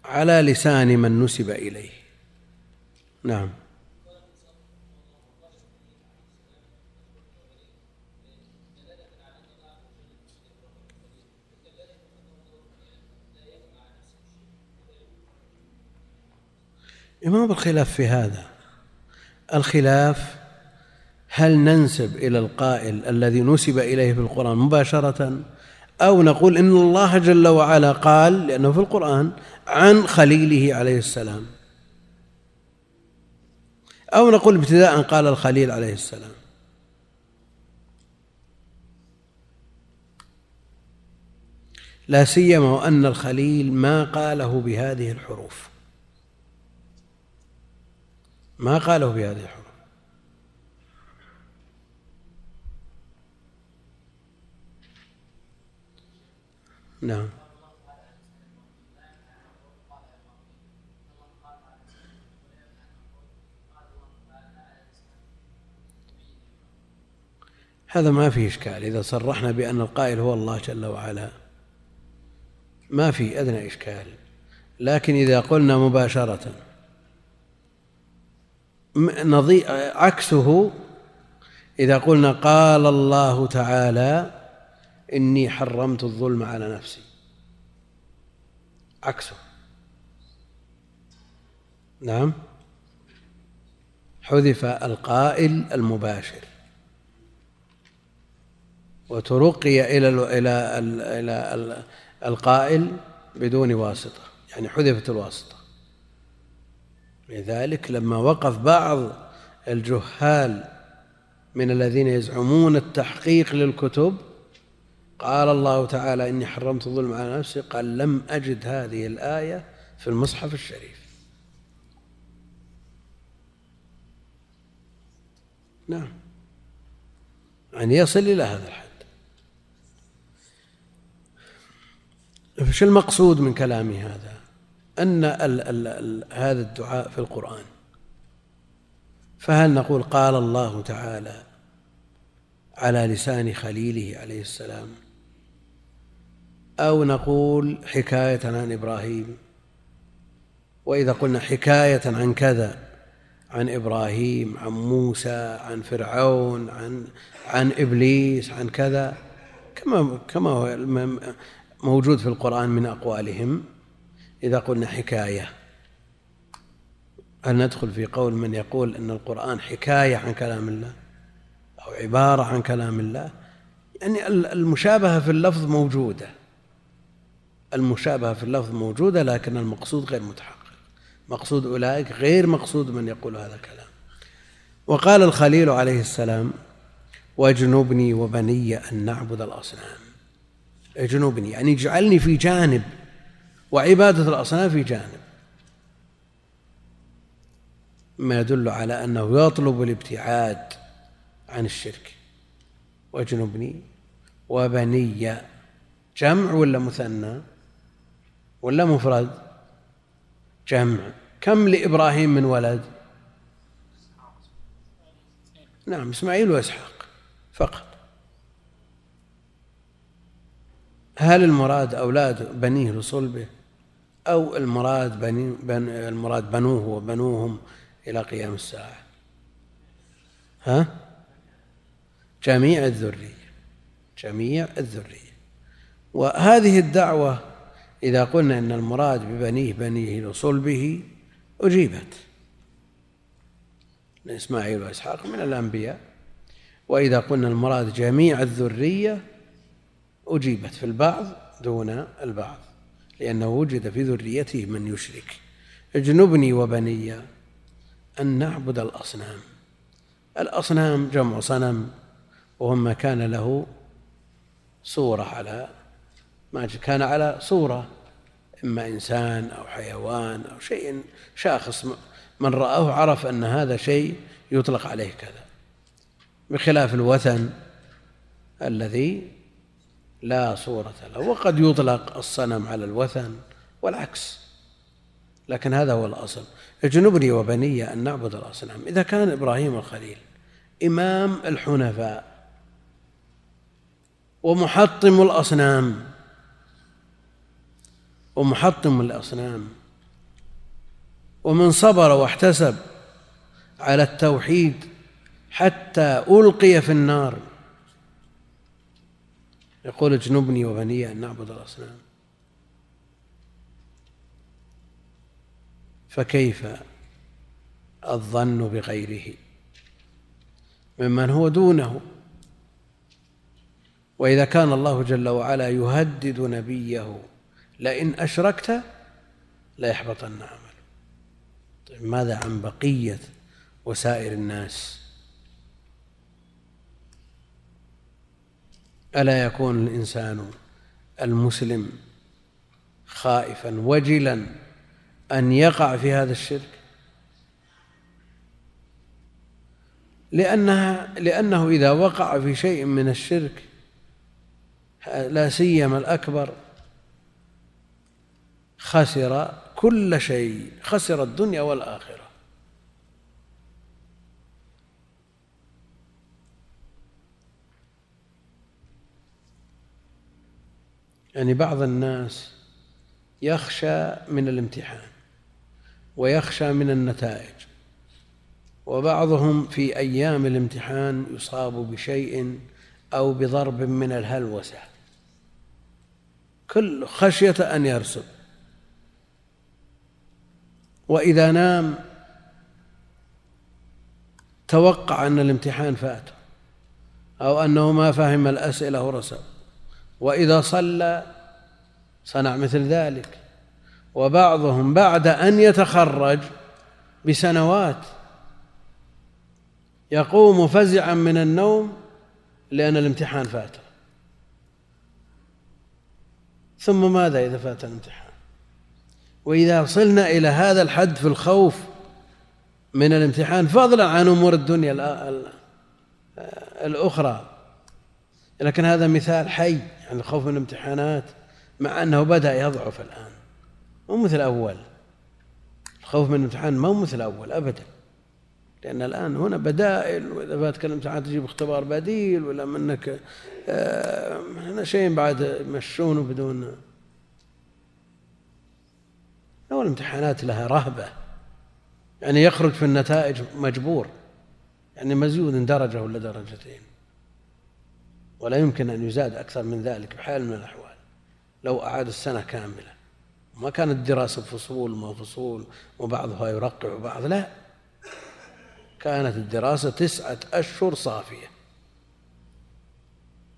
A: على لسان من نسب إليه. نعم. ما بالخلاف في هذا. الخلاف هل ننسب إلى القائل الذي نسب إليه في القرآن مباشرة أو نقول إن الله جل وعلا قال لأنه في القرآن عن خليله عليه السلام؟ أو نقول ابتداء قال الخليل عليه السلام؟ لا سيما وأن الخليل ما قاله بهذه الحروف. ما قاله بهذه الحروف. نعم. هذا ما فيه إشكال. إذا صرحنا بأن القائل هو الله جل وعلا ما في أدنى إشكال. لكن إذا قلنا مباشرة عكسه إذا قلنا قال الله تعالى إني حرمت الظلم على نفسي. عكسه. نعم. حذف القائل المباشر. وترقي إلى إلى إلى القائل بدون واسطة. يعني حذفت الواسطة. لذلك لما وقف بعض الجهال من الذين يزعمون التحقيق للكتب قال الله تعالى إني حرمت الظلم على نفسي قال لم أجد هذه الآية في المصحف الشريف. نعم. يعني يصل إلى هذا الحد. فش المقصود من كلامي هذا؟ أن ال ال ال هذا الدعاء في القرآن. فهل نقول قال الله تعالى على لسان خليله عليه السلام؟ أو نقول حكاية عن إبراهيم؟ وإذا قلنا حكاية عن كذا عن إبراهيم عن موسى عن فرعون عن عن إبليس عن كذا كما كما هو موجود في القرآن من أقوالهم. إذا قلنا حكاية. هل ندخل في قول من يقول أن القرآن حكاية عن كلام الله أو عبارة عن كلام الله؟ يعني المشابهة في اللفظ موجودة. المشابهة في اللفظ موجودة لكن المقصود غير متحقق. مقصود أولئك غير مقصود من يقول هذا الكلام. وقال الخليل عليه السلام واجنبني وبني أن نعبد الأصنام. اجنبني يعني اجعلني في جانب وعبادة الأصنام في جانب. ما يدل على أنه يطلب الابتعاد عن الشرك. واجنبني وبني جمع ولا مثنى ولا مفرد؟ جمع. كم لإبراهيم من ولد؟ نعم إسماعيل وإسحاق فقط. هل المراد أولاد بنيه لصلبه؟ أو المراد بني بن المراد بنوه وبنوهم إلى قيام الساعة. ها؟ جميع الذرية. جميع الذرية. وهذه الدعوة إذا قلنا إن المراد ببنيه بنيه لصلبه أجيبت. إسماعيل وإسحاق من الأنبياء. وإذا قلنا المراد جميع الذرية أجيبت في البعض دون البعض. لأنه وجد في ذريته من يشرك. اجنبني وبني أن نعبد الأصنام. الأصنام جمع صنم وهو ما كان له صورة على ما كان على صورة. إما إنسان أو حيوان أو شيء شاخص من رآه عرف أن هذا شيء يطلق عليه كذا. بخلاف الوثن الذي لا صورة له وقد يطلق الصنم على الوثن والعكس. لكن هذا هو الأصل. اجنبني وبني أن نعبد الأصنام. إذا كان إبراهيم الخليل إمام الحنفاء ومحطم الأصنام ومحطم الأصنام ومن صبر واحتسب على التوحيد حتى ألقي في النار يقول اجنبني وبني أن نعبد الأصنام. فكيف الظن بغيره؟ ممن هو دونه. وإذا كان الله جل وعلا يهدد نبيه لئن أشركت ليحبطن عمله. طيب ماذا عن بقية وسائر الناس؟ ألا يكون الإنسان المسلم خائفا وجلا أن يقع في هذا الشرك؟ لأنها لأنه إذا وقع في شيء من الشرك لا سيما الأكبر خسر كل شيء خسر الدنيا والآخرة. يعني بعض الناس يخشى من الامتحان ويخشى من النتائج وبعضهم في أيام الامتحان يصاب بشيء أو بضرب من الهلوسة. كل خشية أن يرسب. وإذا نام توقع أن الامتحان فاته أو أنه ما فهم الأسئلة ورسب. وإذا صلى صنع مثل ذلك. وبعضهم بعد أن يتخرج بسنوات يقوم فزعا من النوم لأن الامتحان فاته. ثم ماذا إذا فات الامتحان؟ وإذا وصلنا إلى هذا الحد في الخوف من الامتحان فضلا عن أمور الدنيا الأخرى. لكن هذا مثال حي عن الخوف من الامتحانات مع أنه بدأ يضعف الآن. مو مثل أول. الخوف من الامتحان ما هو مثل أول أبدا. لأن الآن هنا بدائل وإذا فاتك الامتحان تجيب اختبار بديل ولا منك آه، هنا شيء بعد يمشونه بدون. لو الامتحانات لها رهبة يعني يخرج في النتائج مجبور يعني مزيود درجة ولا درجتين. ولا يمكن أن يزاد أكثر من ذلك بحال من الأحوال. لو أعاد السنة كاملة ما كانت الدراسة فصول ما فصول وبعضها يرقع بعض لا. كانت الدراسة تسعة أشهر صافية.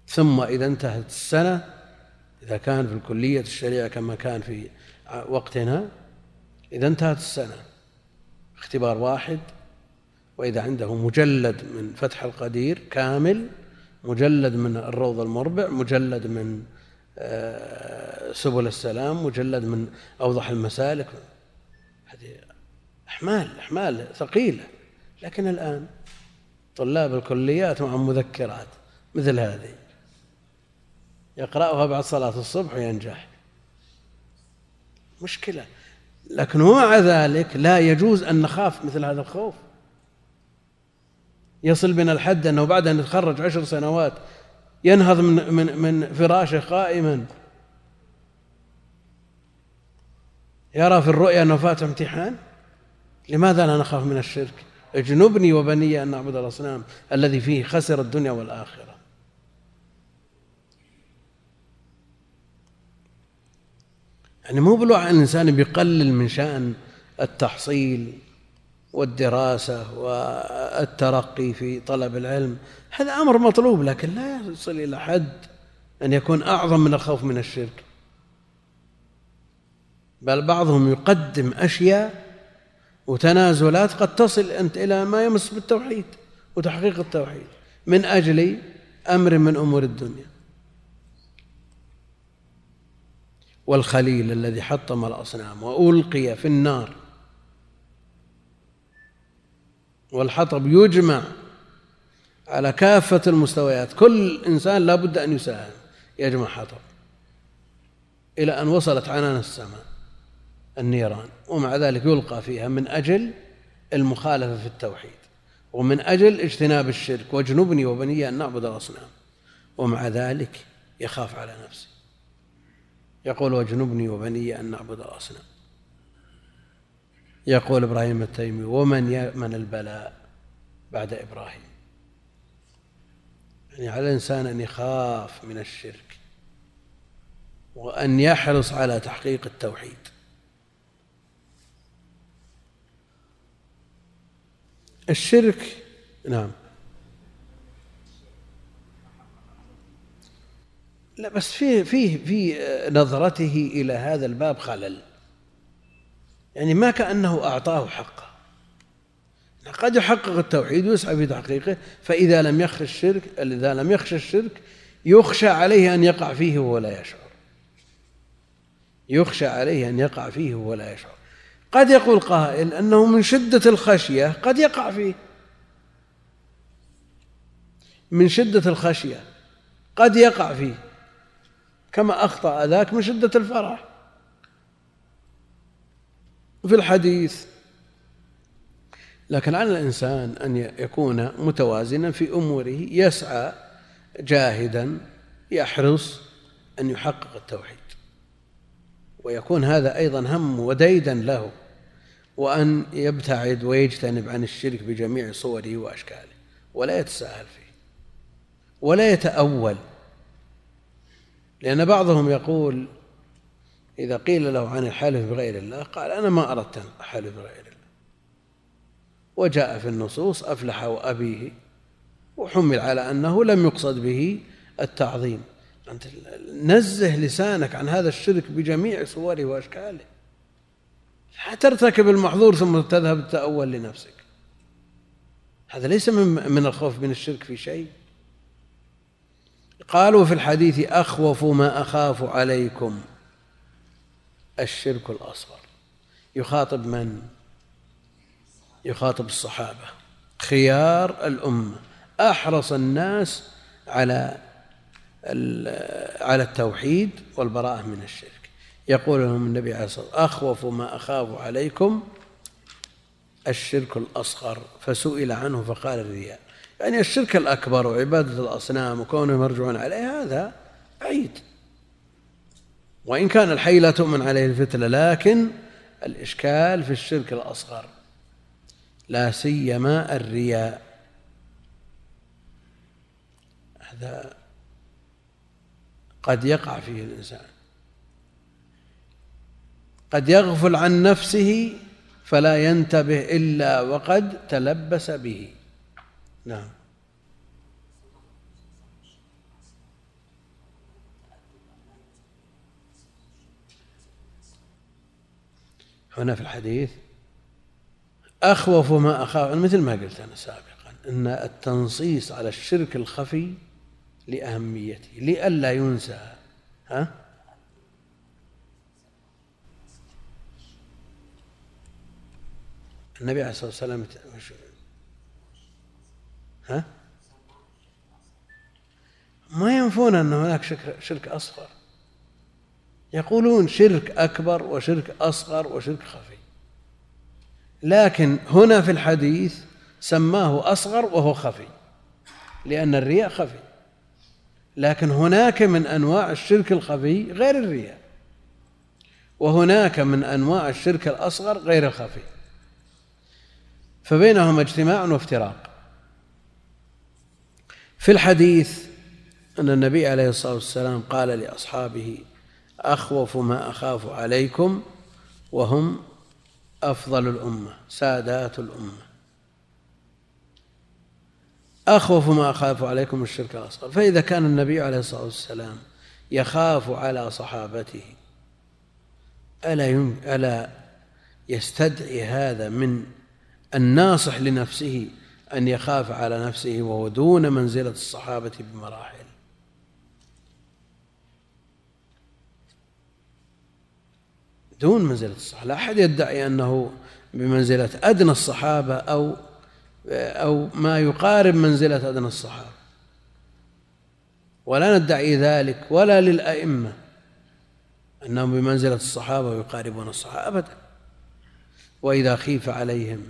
A: ثم إذا انتهت السنة إذا كان في الكلية الشريعة كما كان في وقتنا إذا انتهت السنة. اختبار واحد وإذا عنده مجلد من فتح القدير كامل مجلد من الروض المربع مجلد من آه، سبل السلام مجلد من أوضح المسالك. هذه أحمال أحمال ثقيلة. لكن الآن طلاب الكليات مع مذكرات مثل هذه. يقرأها بعد صلاة الصبح وينجح. مشكلة. لكن ومع ذلك لا يجوز أن نخاف مثل هذا الخوف. يصل بنا الحد أنه بعد أن يتخرج عشر سنوات ينهض من, من, من فراشه قائما. يرى في الرؤيا أنه فات امتحان؟ لماذا لا نخاف من الشرك؟ اجنبني وبني أن نعبد الأصنام الذي فيه خسر الدنيا والآخرة. يعني مو بالواقع الإنسان بيقلل من شأن التحصيل والدراسة والترقي في طلب العلم هذا أمر مطلوب لكن لا يصل إلى حد أن يكون أعظم من الخوف من الشرك. بل بعضهم يقدم أشياء وتنازلات قد تصل أنت إلى ما يمس بالتوحيد وتحقيق التوحيد من أجل أمر من أمور الدنيا. والخليل الذي حطم الأصنام وألقي في النار والحطب يجمع على كافة المستويات. كل إنسان لا بد أن يساهم يجمع حطب إلى أن وصلت عنان السماء النيران ومع ذلك يلقى فيها من أجل المخالفة في التوحيد ومن أجل اجتناب الشرك واجنبني وبني أن نعبد الأصنام ومع ذلك يخاف على نفسه. يقول واجنبني وبني أن نعبد الأصنام. يقول إبراهيم التيمي ومن يأمن البلاء بعد إبراهيم؟ يعني على الإنسان أن يخاف من الشرك وأن يحرص على تحقيق التوحيد. الشرك نعم. لا بس فيه فيه في نظرته إلى هذا الباب خلل. يعني ما كأنه أعطاه حقه. قد يحقق التوحيد ويسعى في تحقيقه فإذا لم يخشى الشرك إذا لم يخشى الشرك يخشى عليه أن يقع فيه وهو لا يشعر. يخشى عليه أن يقع فيه وهو لا يشعر. قد يقول قائل أنه من شدة الخشية قد يقع فيه. من شدة الخشية قد يقع فيه. كما أخطأ ذاك من شدة الفرح. في الحديث. لكن على الإنسان أن يكون متوازنا في أموره يسعى جاهدا يحرص أن يحقق التوحيد. ويكون هذا أيضا هم وديدا له وأن يبتعد ويجتنب عن الشرك بجميع صوره وأشكاله ولا يتساهل فيه ولا يتأول. لأن بعضهم يقول إذا قيل له عن الحلف بغير الله قال أنا ما أردت أن أحلف بغير الله. وجاء في النصوص أفلح وأبيه وحمل على أنه لم يقصد به التعظيم. أنت نزه لسانك عن هذا الشرك بجميع صوره وأشكاله. لا ترتكب المحظور ثم تذهب التأول لنفسك. هذا ليس من من الخوف من الشرك في شيء. قالوا في الحديث أخوف ما أخاف عليكم. الشرك الأصغر. يخاطب من؟ يخاطب الصحابة. خيار الأمة. أحرص الناس على على التوحيد والبراءة من الشرك. يقول لهم النبي عليه الصلاة والسلام أخوف ما أخاف عليكم الشرك الأصغر. فسئل عنه فقال الرياء. يعني الشرك الأكبر وعبادة الأصنام وكونهم يرجعون عليه هذا بعيد وإن كان الحي لا تؤمن عليه الفتنة لكن الإشكال في الشرك الأصغر لا سيما الرياء. هذا قد يقع فيه الإنسان. قد يغفل عن نفسه فلا ينتبه إلا وقد تلبس به. نعم. هنا في الحديث أخوف ما أخاف مثل ما قلت أنا سابقا أن التنصيص على الشرك الخفي لأهميته لئلا ينسى. ها؟ النبي عليه الصلاة والسلام ها؟ ما ينفون أن هناك شرك, أصغر. يقولون شرك أكبر وشرك أصغر وشرك خفي. لكن هنا في الحديث سماه أصغر وهو خفي لأن الرياء خفي. لكن هناك من أنواع الشرك الخفي غير الرياء وهناك من أنواع الشرك الأصغر غير الخفي. فبينهما اجتماع وافتراق. في الحديث أن النبي عليه الصلاة والسلام قال لأصحابه أخوف ما أخاف عليكم وهم أفضل الأمة سادات الأمة. أخوف ما أخاف عليكم الشرك الأصغر. فإذا كان النبي عليه الصلاة والسلام يخاف على صحابته ألا ألا يستدعي هذا من الناصح لنفسه أن يخاف على نفسه وهو دون منزلة الصحابة بمراحل؟ دون منزلة الصحابة. لا أحد يدعي أنه بمنزلة أدنى الصحابة أو أو ما يقارب منزلة أدنى الصحابة. ولا ندعي ذلك ولا للأئمة أنهم بمنزلة الصحابة ويقاربون الصحابة أبدا. وإذا خيف عليهم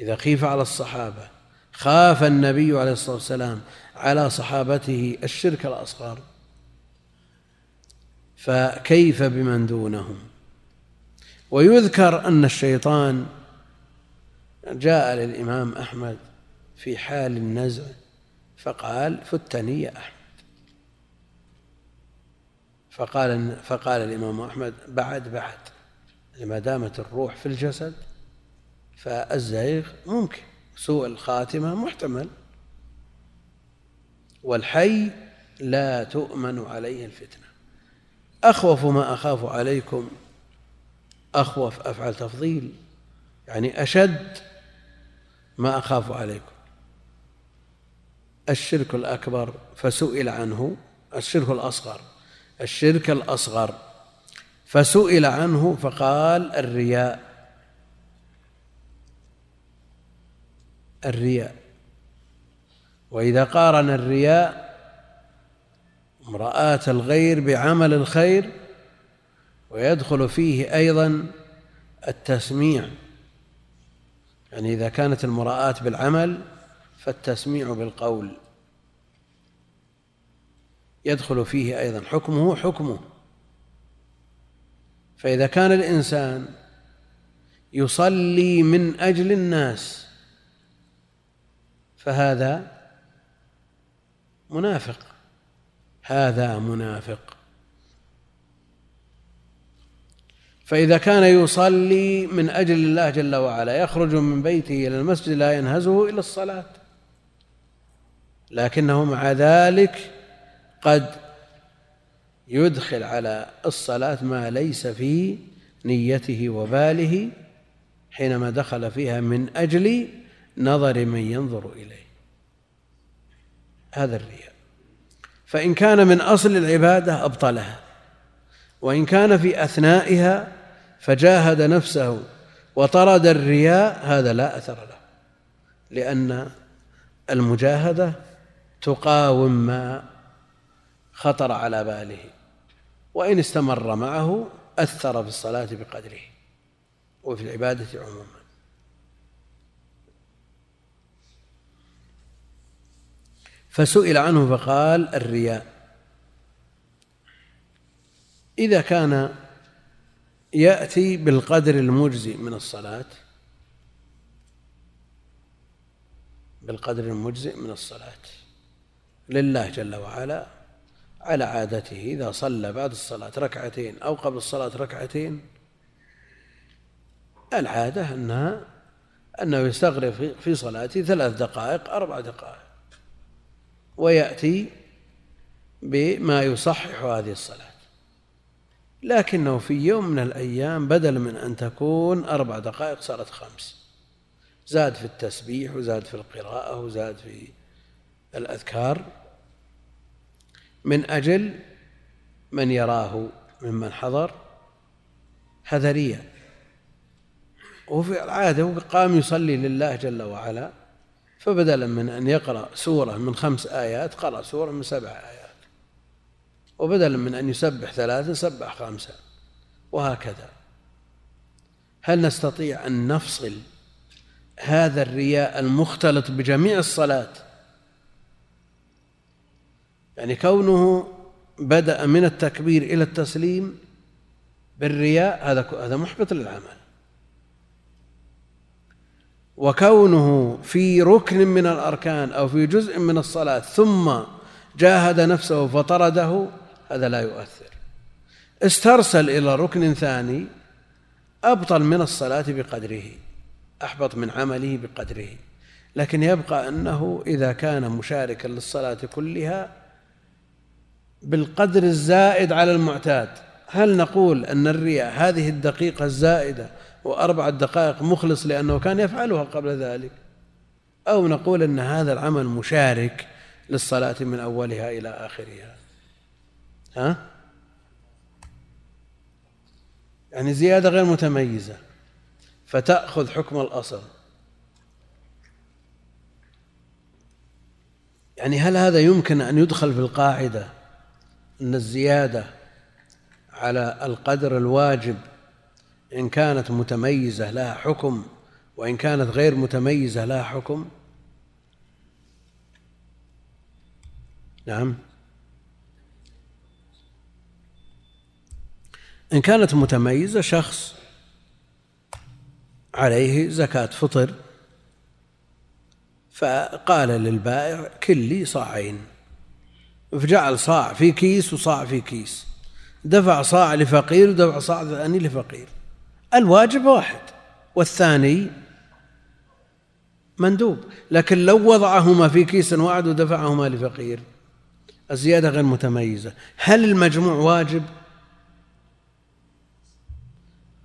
A: إذا خيف على الصحابة خاف النبي عليه الصلاة والسلام على صحابته الشرك الأصغر. فكيف بمن دونهم؟ ويذكر أن الشيطان جاء للإمام أحمد في حال النزع فقال فتني يا أحمد. فقال فقال الإمام أحمد بعد بعد ما دامت الروح في الجسد فالزيغ ممكن سوء الخاتمة محتمل. والحي لا تؤمن عليه الفتنة. أخوف ما أخاف عليكم أخوف أفعل تفضيل يعني أشد ما أخاف عليكم. الشرك الأكبر فسئل عنه الشرك الأصغر الشرك الأصغر فسئل عنه فقال الرياء الرياء. وإذا قارن الرياء امرأة الغير بعمل الخير ويدخل فيه أيضا التسميع. يعني إذا كانت المراءة بالعمل فالتسميع بالقول. يدخل فيه أيضا حكمه حكمه. فإذا كان الإنسان يصلي من أجل الناس فهذا منافق. هذا منافق. فإذا كان يصلي من أجل الله جل وعلا يخرج من بيته إلى المسجد لا ينهزه إلا الصلاة. لكنه مع ذلك قد يدخل على الصلاة ما ليس في نيته وباله حينما دخل فيها من أجل نظر من ينظر إليه. هذا الرياء فإن كان من أصل العبادة أبطلها وإن كان في أثنائها فجاهد نفسه وطرد الرياء هذا لا أثر له لأن المجاهدة تقاوم ما خطر على باله وإن استمر معه أثر في الصلاة بقدره وفي العبادة عموما. فسئل عنه فقال الرياء. إذا كان يأتي بالقدر المجزي من الصلاة بالقدر المجزئ من الصلاة لله جل وعلا على عادته إذا صلى بعد الصلاة ركعتين أو قبل الصلاة ركعتين العادة أنها أنه يستغرق في صلاته ثلاث دقائق أربع دقائق. ويأتي بما يصحح هذه الصلاة. لكنه في يوم من الأيام بدل من أن تكون أربع دقائق صارت خمس. زاد في التسبيح وزاد في القراءة وزاد في الأذكار من أجل من يراه ممن حضر هذا وفي العادة قام يصلي لله جل وعلا. فبدلا من أن يقرأ سورة من خمس آيات قرأ سورة من سبع آيات. وبدلا من أن يسبح ثلاثا سبح خمسة. وهكذا. هل نستطيع أن نفصل هذا الرياء المختلط بجميع الصلاة؟ يعني كونه بدأ من التكبير إلى التسليم بالرياء هذا هذا محبط للعمل. وكونه في ركن من الأركان أو في جزء من الصلاة ثم جاهد نفسه فطرده هذا لا يؤثر. استرسل إلى ركن ثاني أبطل من الصلاة بقدره أحبط من عمله بقدره. لكن يبقى أنه إذا كان مشاركا للصلاة كلها بالقدر الزائد على المعتاد هل نقول أن الرياء هذه الدقيقة الزائدة وأربعة دقائق مخلص لأنه كان يفعلها قبل ذلك. أو نقول أن هذا العمل مشارك للصلاة من أولها إلى آخرها. ها؟ يعني زيادة غير متميزة. فتأخذ حكم الأصل. يعني هل هذا يمكن أن يدخل في القاعدة أن الزيادة على القدر الواجب إن كانت متميزة لها حكم وإن كانت غير متميزة لها حكم. نعم. إن كانت متميزة شخص عليه زكاة فطر فقال للبائع كل لي صاعين. فجعل صاع في كيس وصاع في كيس. دفع صاع لفقير ودفع صاع ثاني لفقير. الواجب واحد والثاني مندوب. لكن لو وضعهما في كيس واحد ودفعهما لفقير الزيادة غير متميزة. هل المجموع واجب؟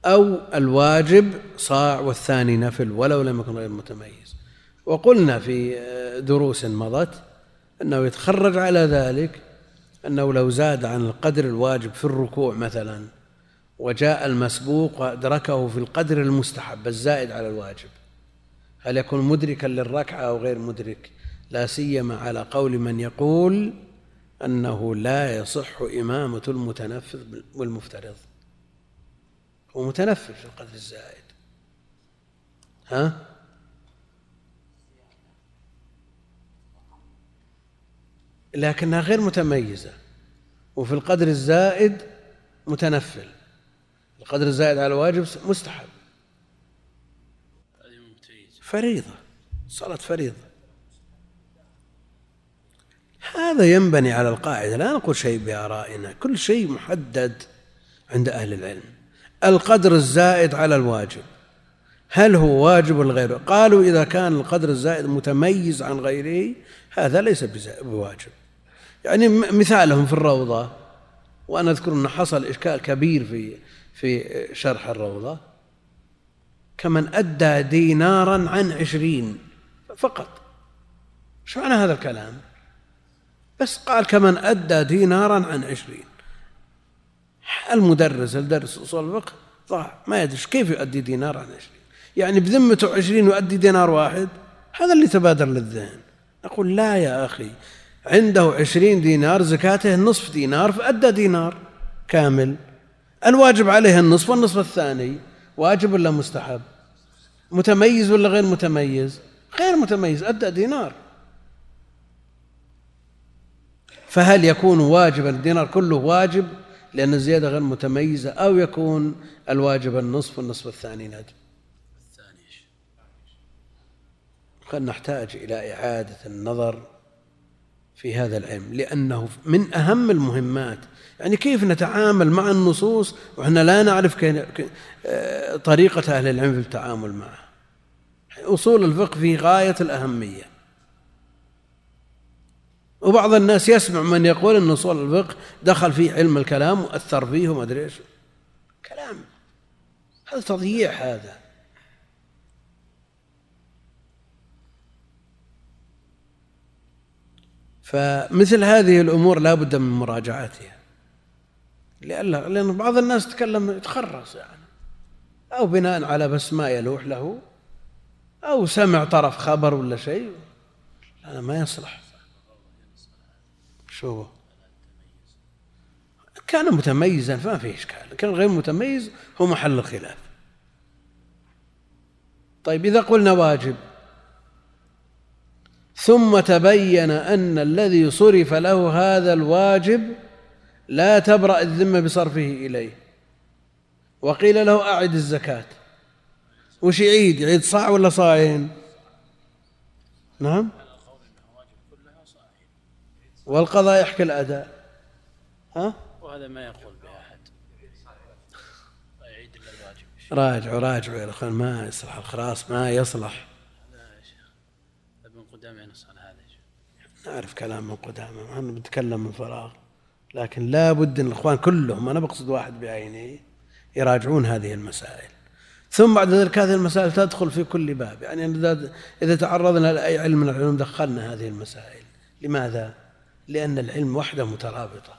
A: أو الواجب صاع والثاني نفل ولو لم يكن غير متميز. وقلنا في دروس مضت أنه يتخرج على ذلك أنه لو زاد عن القدر الواجب في الركوع مثلا وجاء المسبوق وأدركه في القدر المستحب الزائد على الواجب. هل يكون مدركا للركعة أو غير مدرك؟ لا سيما على قول من يقول أنه لا يصح إمامة المتنفذ والمفترض. هو متنفذ في القدر الزائد. ها؟ لكنها غير متميزة وفي القدر الزائد متنفل القدر الزائد على الواجب مستحب. فريضة صلاة فريضة. هذا ينبني على القاعدة لا نقول شيء بآرائنا كل شيء محدد عند أهل العلم. القدر الزائد على الواجب هل هو واجب غيره؟ قالوا إذا كان القدر الزائد متميز عن غيره هذا ليس بواجب. يعني مثالهم في الروضة وأنا أذكر أنه حصل إشكال كبير في في شرح الروضة. كمن أدى دينارا عن عشرين فقط. شو معنى هذا الكلام؟ بس قال كمن أدى دينارا عن عشرين. المدرس الدرس أصول الفقه ضاع. ما يدري كيف يؤدي دينار عن عشرين؟ يعني بذمته عشرين يؤدي دينار واحد؟ هذا اللي تبادر للذهن. أقول لا يا أخي عنده عشرين دينار زكاته نصف دينار فأدى دينار كامل. الواجب عليه النصف والنصف الثاني واجب ولا مستحب؟ متميز ولا غير متميز؟ غير متميز أدى دينار. فهل يكون واجبا الدينار كله واجب لأن الزيادة غير متميزة أو يكون الواجب النصف والنصف الثاني ندب قد نحتاج إلى إعادة النظر في هذا العلم لأنه من أهم المهمات يعني كيف نتعامل مع النصوص وإحنا لا نعرف طريقة أهل العلم في التعامل معه؟ أصول الفقه في غاية الأهمية. وبعض الناس يسمع من يقول أن أصول الفقه دخل فيه علم الكلام وأثر فيه وما أدري إيش. كلام. هذا تضييع هذا. فمثل هذه الأمور لا بد من مراجعتها. لأن بعض الناس تكلم يتخرص يعني. أو بناء على بس ما يلوح له. أو سمع طرف خبر ولا شيء. هذا ما يصلح. شو كان متميزا فما فيه إشكال. كان غير متميز هو محل الخلاف. طيب إذا قلنا واجب. ثم تبين أن الذي صرف له هذا الواجب لا تبرأ الذمة بصرفه إليه. وقيل له أعد الزكاة. وش يعيد؟ يعيد صاع ولا صاعين؟ نعم. والقضاء يحكي الأداء. ها؟
B: وهذا ما يقول به أحد يعيد إلا الواجب.
A: راجعوا راجعوا يا أخوان ما يصلح الخراص ما يصلح.
B: لا يا شيخ. ابن قدامة ينص على هذا
A: نعرف كلام من قدامة ما بنتكلم من فراغ. لكن لا بد أن الإخوان كلهم أنا بقصد واحد بعينه يراجعون هذه المسائل. ثم بعد ذلك هذه المسائل تدخل في كل باب. يعني إذا تعرضنا لأي علم من العلوم دخلنا هذه المسائل. لماذا؟ لأن العلم وحده مترابطة.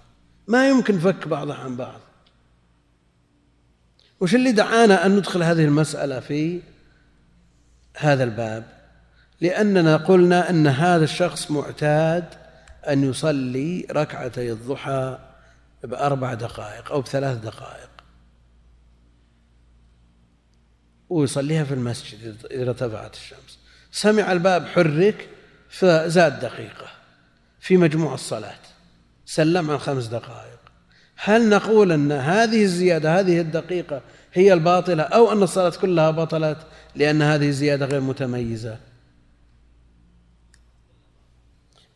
A: ما يمكن فك بعضها عن بعض. وش اللي دعانا أن ندخل هذه المسألة في هذا الباب؟ لأننا قلنا أن هذا الشخص معتاد أن يصلي ركعتي الضحى بأربع دقائق أو بثلاث دقائق. ويصليها في المسجد إذا ارتفعت الشمس. سمع الباب حرك فزاد دقيقة في مجموع الصلاة. سلم عن خمس دقائق. هل نقول أن هذه الزيادة هذه الدقيقة هي الباطلة أو أن الصلاة كلها بطلت لأن هذه الزيادة غير متميزة.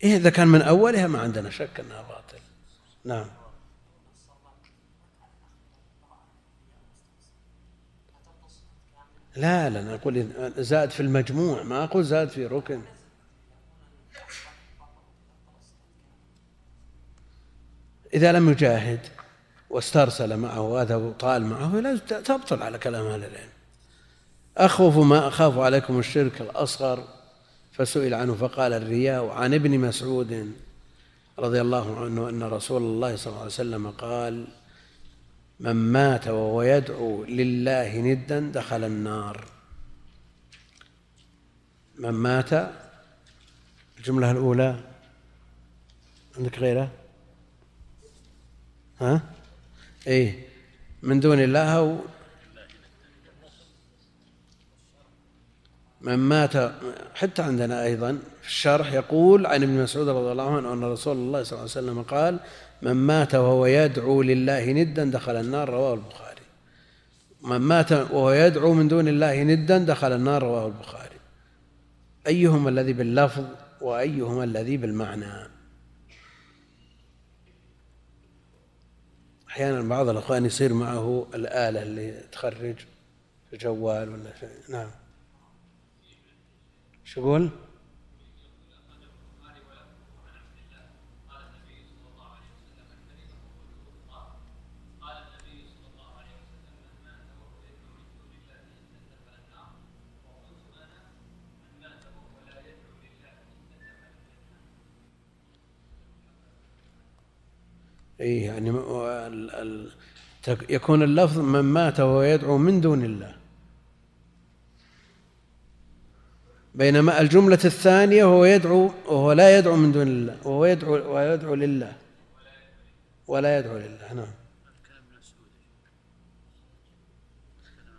A: إيه إذا كان من أولها ما عندنا شك أنها باطل نعم. لا لا أنا أقول زاد في المجموع ما أقول زاد في ركن. إذا لم يجاهد واسترسل معه وهذا طال معه لا تبطل على كلام أهل العلم. أخوف ما أخاف عليكم الشرك الأصغر. فسئل عنه فقال الرياء عن ابن مسعود رضي الله عنه أن رسول الله صلى الله عليه وسلم قال من مات وهو يدعو لله ندا دخل النار. من مات الجملة الأولى عندك غيره ها؟ إيه من دون الله أو من مات حتى عندنا أيضا في الشرح يقول عن ابن مسعود رضي الله عنه أن رسول الله صلى الله عليه وسلم قال من مات وهو يدعو لله ندا دخل النار. رواه البخاري. من مات وهو يدعو من دون الله ندا دخل النار. رواه البخاري. أيهما الذي باللفظ وأيهما الذي بالمعنى؟ أحيانا بعض الأخوان يصير معه الآلة اللي تخرج الجوال ولا شيء. نعم. شو يقول؟ اي يعني يكون اللفظ من مات وهو يدعو من دون الله بينما الجملة الثانية هو يدعو وهو لا يدعو من دون الله وهو يدعو ويدعو لله. ولا يدعو لله نعم.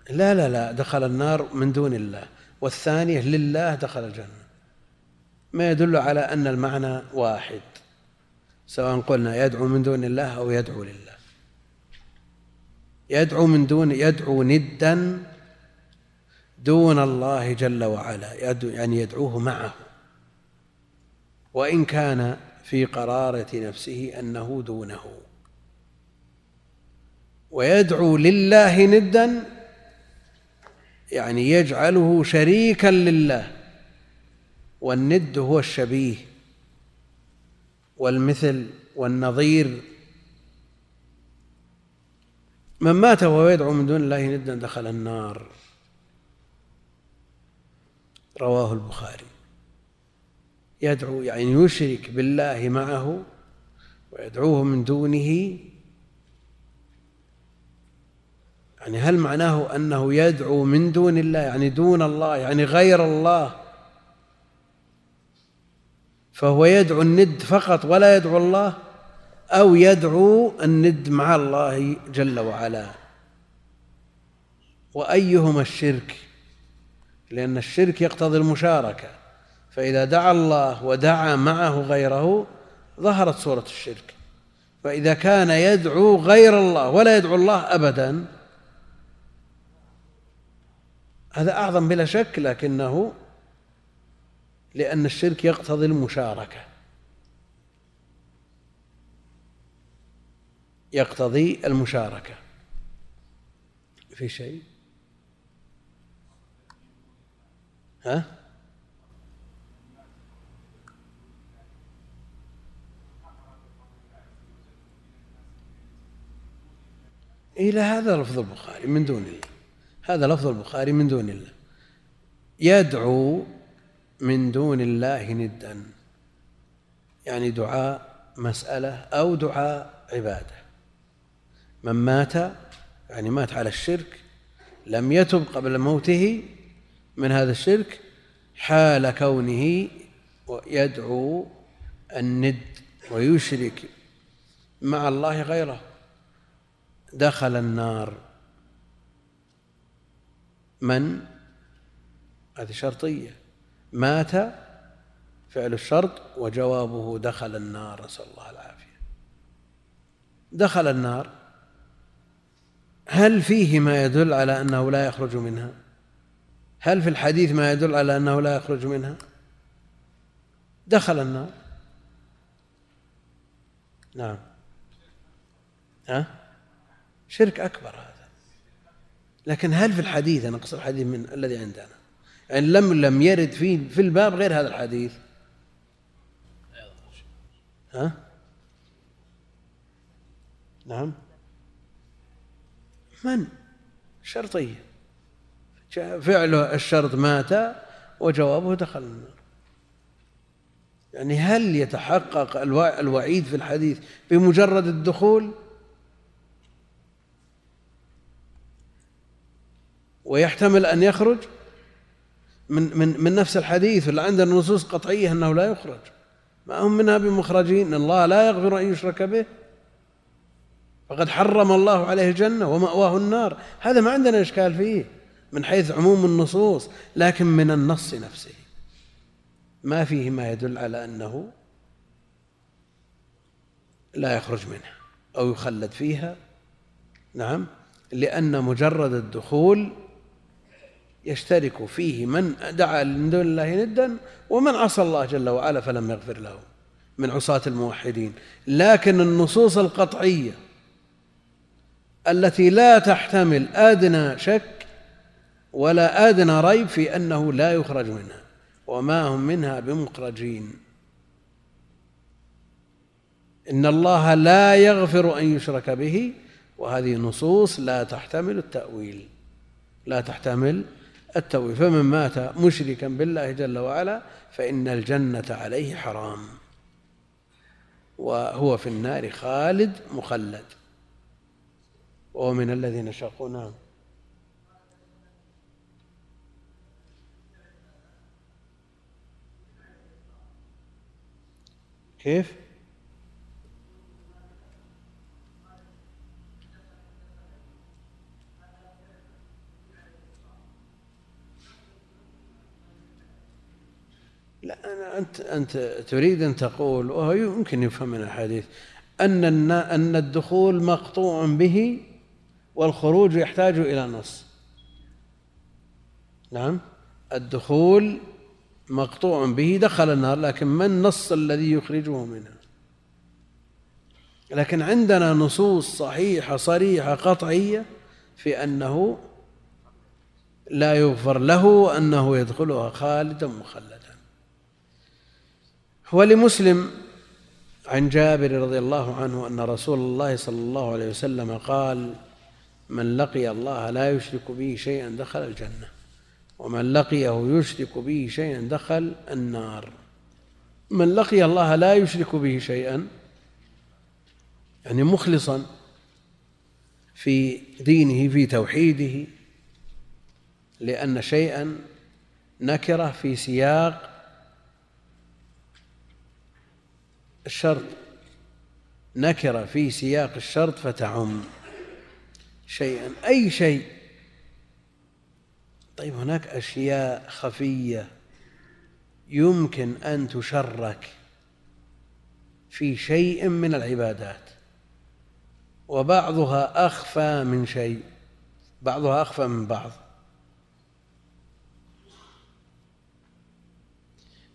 A: لا لا لا دخل النار من دون الله. والثانية لله دخل الجنة. ما يدل على أن المعنى واحد سواء قلنا يدعو من دون الله أو يدعو لله. يدعو من دون يدعو ندا دون الله جل وعلا يعني يدعوه معه. وإن كان في قرارة نفسه أنه دونه. ويدعو لله ندا يعني يجعله شريكا لله. والند هو الشبيه والمثل والنظير. من مات وهو يدعو من دون الله ندا دخل النار. رواه البخاري. يدعو يعني يشرك بالله معه ويدعوه من دونه. يعني هل معناه أنه يدعو من دون الله؟ يعني دون الله يعني غير الله. فهو يدعو الند فقط ولا يدعو الله أو يدعو الند مع الله جل وعلا. وأيهما الشرك؟ لأن الشرك يقتضي المشاركة. فإذا دعا الله ودعا معه غيره ظهرت صورة الشرك. فإذا كان يدعو غير الله ولا يدعو الله أبدا هذا أعظم بلا شك لكنه لأن الشرك يقتضي المشاركة. يقتضي المشاركة. في شيء؟ ها؟ إلى هذا لفظ البخاري من دون الله. هذا لفظ البخاري من دون الله. يدعو من دون الله ندا. يعني دعاء مسألة أو دعاء عبادة. من مات يعني مات على الشرك لم يتب قبل موته من هذا الشرك حال كونه يدعو الند ويشرك مع الله غيره. دخل النار. من؟ هذه شرطية. مات فعل الشرط وجوابه دخل النار. نسأل الله العافية. دخل النار. هل فيه ما يدل على أنه لا يخرج منها؟ هل في الحديث ما يدل على أنه لا يخرج منها؟ دخل النار. نعم. ها؟ شرك أكبر هذا. لكن هل في الحديث أنا أقصد الحديث من الذي عندنا يعني لم لم يرد في في الباب غير هذا الحديث؟ ها؟ نعم. من؟ شرطية. فعله الشرط مات وجوابه دخل النار. يعني هل يتحقق الوعيد في الحديث بمجرد الدخول؟ ويحتمل أن يخرج؟ من من من نفس الحديث ولا عندنا نصوص قطعية أنه لا يخرج. ما هم منها بمخرجين؟ الله لا يغفر أن يشرك به. فقد حرم الله عليه الجنة ومأواه النار. هذا ما عندنا إشكال فيه. من حيث عموم النصوص لكن من النص نفسه. ما فيه ما يدل على أنه لا يخرج منها أو يخلد فيها. نعم لأن مجرد الدخول يشترك فيه من دعا من دون الله ندا ومن عصى الله جل وعلا فلم يغفر له من عصاة الموحدين. لكن النصوص القطعية التي لا تحتمل أدنى شك ولا أدنى ريب في أنه لا يخرج منها وما هم منها بمخرجين. إن الله لا يغفر أن يشرك به وهذه نصوص لا تحتمل التأويل لا تحتمل التوبة فمن مات مشركا بالله جل وعلا فإن الجنة عليه حرام وهو في النار خالد مخلد. وهو من الذين شقوا نعم. كيف؟ لا أنا أنت أنت تريد أن تقول وهو يمكن يفهم من الحديث أن أن الدخول مقطوع به والخروج يحتاج إلى نص نعم الدخول مقطوع به دخل النار لكن ما النص الذي يخرجه منها؟ لكن عندنا نصوص صحيحة صريحة قطعية في أنه لا يغفر له أنه يدخلها خالدا مخلدا. ولمسلم عن جابر رضي الله عنه أن رسول الله صلى الله عليه وسلم قال من لقي الله لا يشرك به شيئا دخل الجنة. ومن لقيه يشرك به شيئا دخل النار. من لقي الله لا يشرك به شيئا يعني مخلصا في دينه في توحيده لأن شيئا نكرة في سياق الشرط. نكرة في سياق الشرط فتعم. شيئا أي شيء طيب هناك أشياء خفية يمكن أن تشرك في شيء من العبادات وبعضها أخفى من شيء بعضها أخفى من بعض.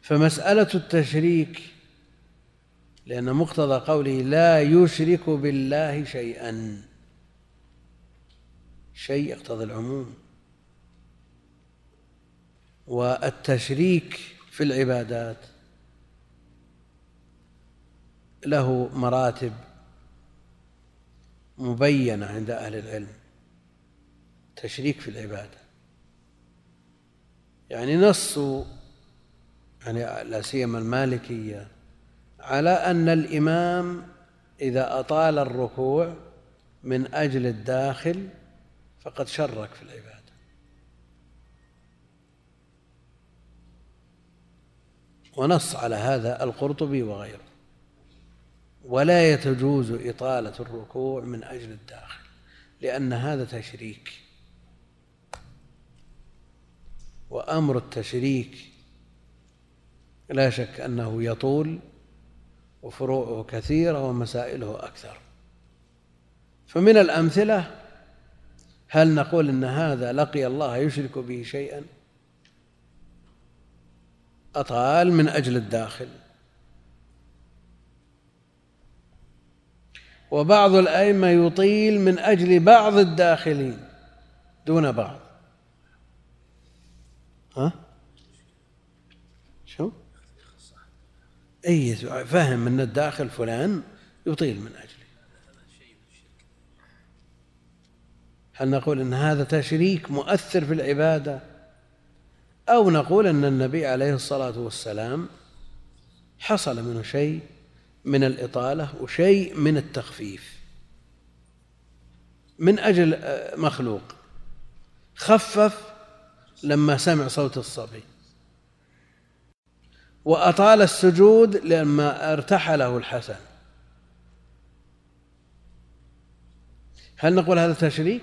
A: فمسألة التشريك لأن مقتضى قوله لا يشرك بالله شيئا شيء يقتضي العموم. والتشريك في العبادات. له مراتب مبينة عند أهل العلم. تشريك في العبادة. يعني نص يعني لا سيما المالكية على أن الإمام إذا أطال الركوع من أجل الداخل فقد شرك في العبادة. ونص على هذا القرطبي وغيره. ولا يتجوز إطالة الركوع من أجل الداخل لأن هذا تشريك. وأمر التشريك لا شك أنه يطول وفروعه كثيرة ومسائله أكثر. فمن الأمثلة هل نقول إن هذا لقي الله يشرك به شيئا؟ أطال من أجل الداخل. وبعض الأئمة يطيل من أجل بعض الداخلين دون بعض. ها؟ شو؟ أي فهم أن الداخل فلان يطيل من أجله. هل نقول أن هذا تشريك مؤثر في العبادة؟ أو نقول أن النبي عليه الصلاة والسلام حصل منه شيء من الإطالة وشيء من التخفيف. من أجل آه، مخلوق. خفف لما سمع صوت الصبي. وأطال السجود لما ارتحله الحسن. هل نقول هذا تشريك؟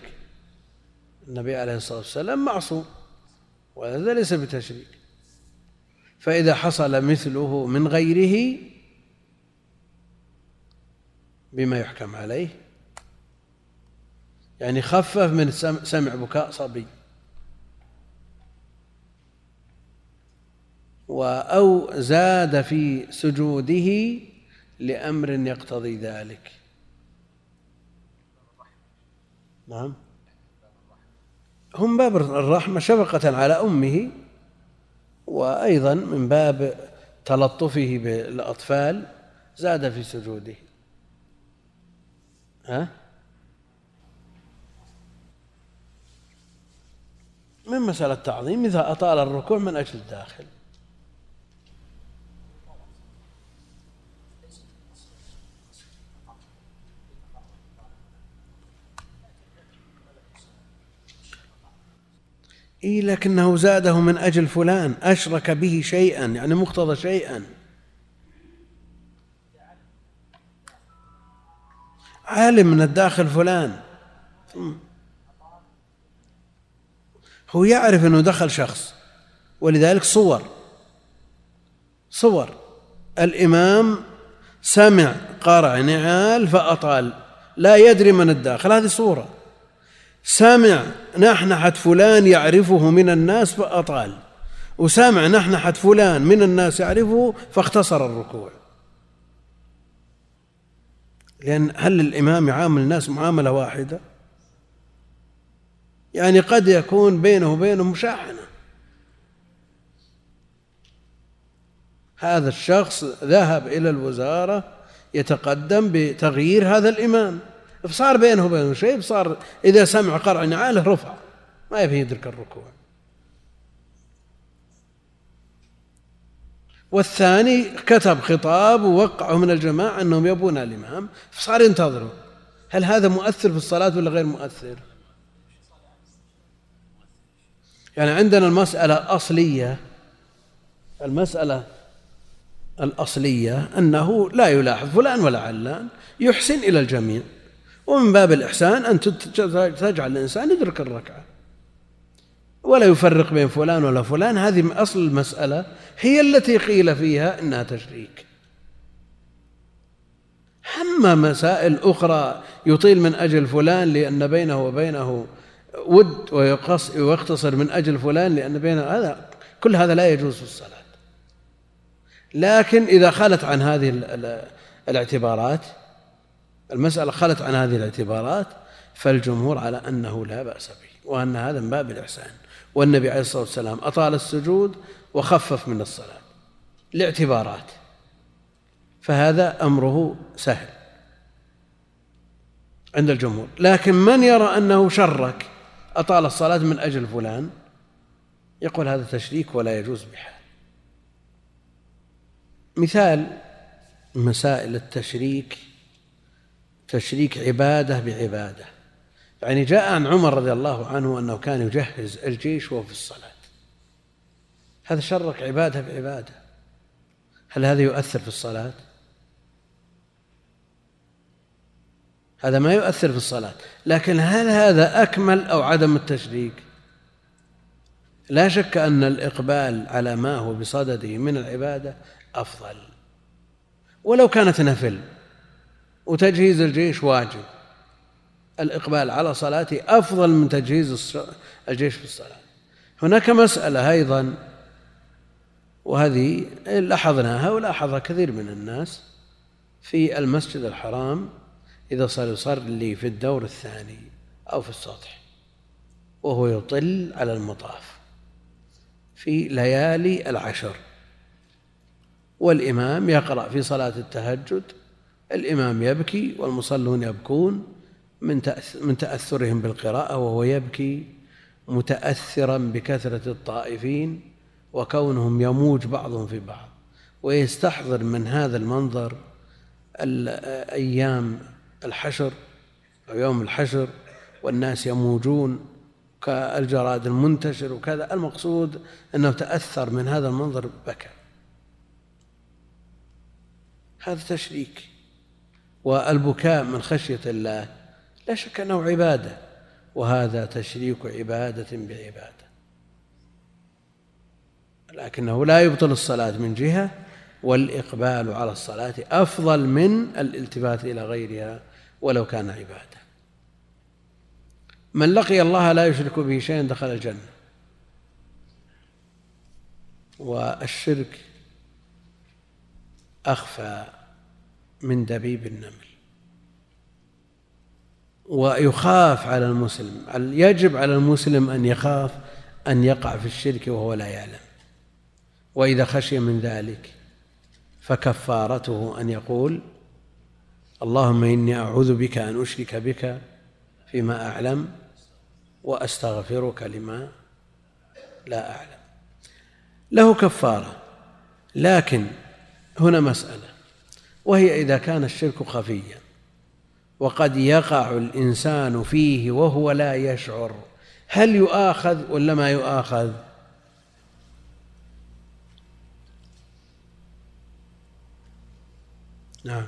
A: النبي عليه الصلاة والسلام معصوم. وهذا ليس بتشريك. فإذا حصل مثله من غيره بما يحكم عليه. يعني خفف من سمع بكاء صبي. أو زاد في سجوده لأمر يقتضي ذلك. نعم. هم باب الرحمة شفقة على أمه وأيضا من باب تلطفه بالأطفال زاد في سجوده. ها؟ من مسألة تعظيم إذا أطال الركوع من أجل الداخل. إيه لكنه زاده من أجل فلان أشرك به شيئا يعني مقتضى شيئا. عالم من الداخل فلان. هو يعرف أنه دخل شخص ولذلك صور. صور. الإمام سمع قرع نعال فأطال. لا يدري من الداخل. هذه صورة. سمع نحنحة فلان يعرفه من الناس فأطال. وسمع نحنحة فلان من الناس يعرفه فاختصر الركوع. لأن هل الإمام يعامل الناس معاملة واحدة؟ يعني قد يكون بينه وبينهم مشاحنة. هذا الشخص ذهب إلى الوزارة يتقدم بتغيير هذا الإمام. فصار بينه وبينه شيء صار إذا سمع قرع نعاله رفع. ما يبي يدرك الركوع. والثاني كتب خطاب ووقعه من الجماعة أنهم يبون الإمام. فصار ينتظروا. هل هذا مؤثر في الصلاة ولا غير مؤثر؟ يعني عندنا المسألة أصلية المسألة الأصلية أنه لا يلاحظ فلان ولا علان يحسن إلى الجميع. ومن باب الإحسان أن تجعل الإنسان يدرك الركعة. ولا يفرق بين فلان ولا فلان هذه أصل المسألة هي التي قيل فيها إنها تشريك. أما مسائل أخرى يطيل من أجل فلان لأن بينه وبينه ود ويقتصر من أجل فلان لأن بينه هذا كل هذا لا يجوز في الصلاة. لكن إذا خلت عن هذه الاعتبارات المسألة خلت عن هذه الاعتبارات فالجمهور على أنه لا بأس به وأن هذا من باب الإحسان. والنبي عليه الصلاة والسلام أطال السجود وخفف من الصلاة لاعتبارات. فهذا أمره سهل عند الجمهور. لكن من يرى أنه شرك أطال الصلاة من أجل فلان يقول هذا تشريك ولا يجوز بحال. مثال مسائل التشريك تشريك عبادة بعبادة. يعني جاء عن عمر رضي الله عنه أنه كان يجهز الجيش وهو في الصلاة. هذا شرك عبادة بعبادة. هل هذا يؤثر في الصلاة؟ هذا ما يؤثر في الصلاة. لكن هل هذا أكمل أو عدم التشريك؟ لا شك أن الإقبال على ما هو بصدده من العبادة أفضل. ولو كانت نفل وتجهيز الجيش واجب. الإقبال على صلاته أفضل من تجهيز الجيش في الصلاة. هناك مسألة أيضا وهذه لاحظناها ولاحظها كثير من الناس في المسجد الحرام إذا صار يصلي في الدور الثاني أو في السطح وهو يطل على المطاف في ليالي العشر. والإمام يقرأ في صلاة التهجد الإمام يبكي والمصلون يبكون من من تأثرهم بالقراءة وهو يبكي متأثرا بكثرة الطائفين وكونهم يموج بعضهم في بعض. ويستحضر من هذا المنظر أيام الحشر أو يوم الحشر والناس يموجون كالجراد المنتشر وكذا. المقصود أنه تأثر من هذا المنظر بكى. هذا تشريك. والبكاء من خشية الله. لا شك أنه عبادة وهذا تشريك عبادة بعبادة. لكنه لا يبطل الصلاة من جهة والإقبال على الصلاة أفضل من الالتفات إلى غيرها ولو كان عبادة. من لقي الله لا يشرك به شيئا دخل الجنة. والشرك أخفى من دبيب النمل. ويخاف على المسلم يجب على المسلم أن يخاف أن يقع في الشرك وهو لا يعلم. وإذا خشي من ذلك فكفارته أن يقول اللهم إني أعوذ بك أن أشرك بك فيما أعلم وأستغفرك لما لا أعلم. له كفارة لكن هنا مسألة. وهي إذا كان الشرك خفيا. وقد يقع الإنسان فيه وهو لا يشعر. هل يؤاخذ ولا ما يؤاخذ؟ نعم.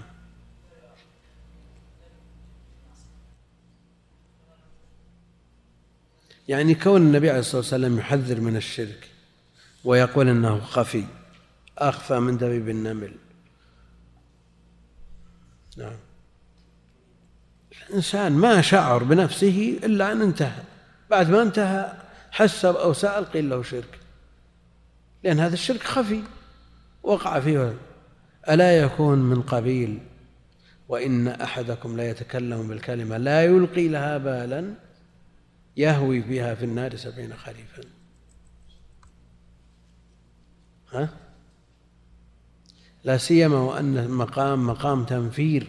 A: يعني كون النبي عليه الصلاة والسلام يحذر من الشرك ويقول إنه خفي أخفى من دبيب النمل. نعم. الإنسان ما شعر بنفسه إلا أن انتهى. بعد ما انتهى حسب أو سأل قيل له شرك. لأن هذا الشرك خفي. وقع فيه ألا يكون من قبيل؟ وإن أحدكم لا يتكلم بالكلمة لا يلقي لها بالا يهوي بها في النار سبعين خريفا. ها؟ لا سيما وأن المقام مقام تنفير.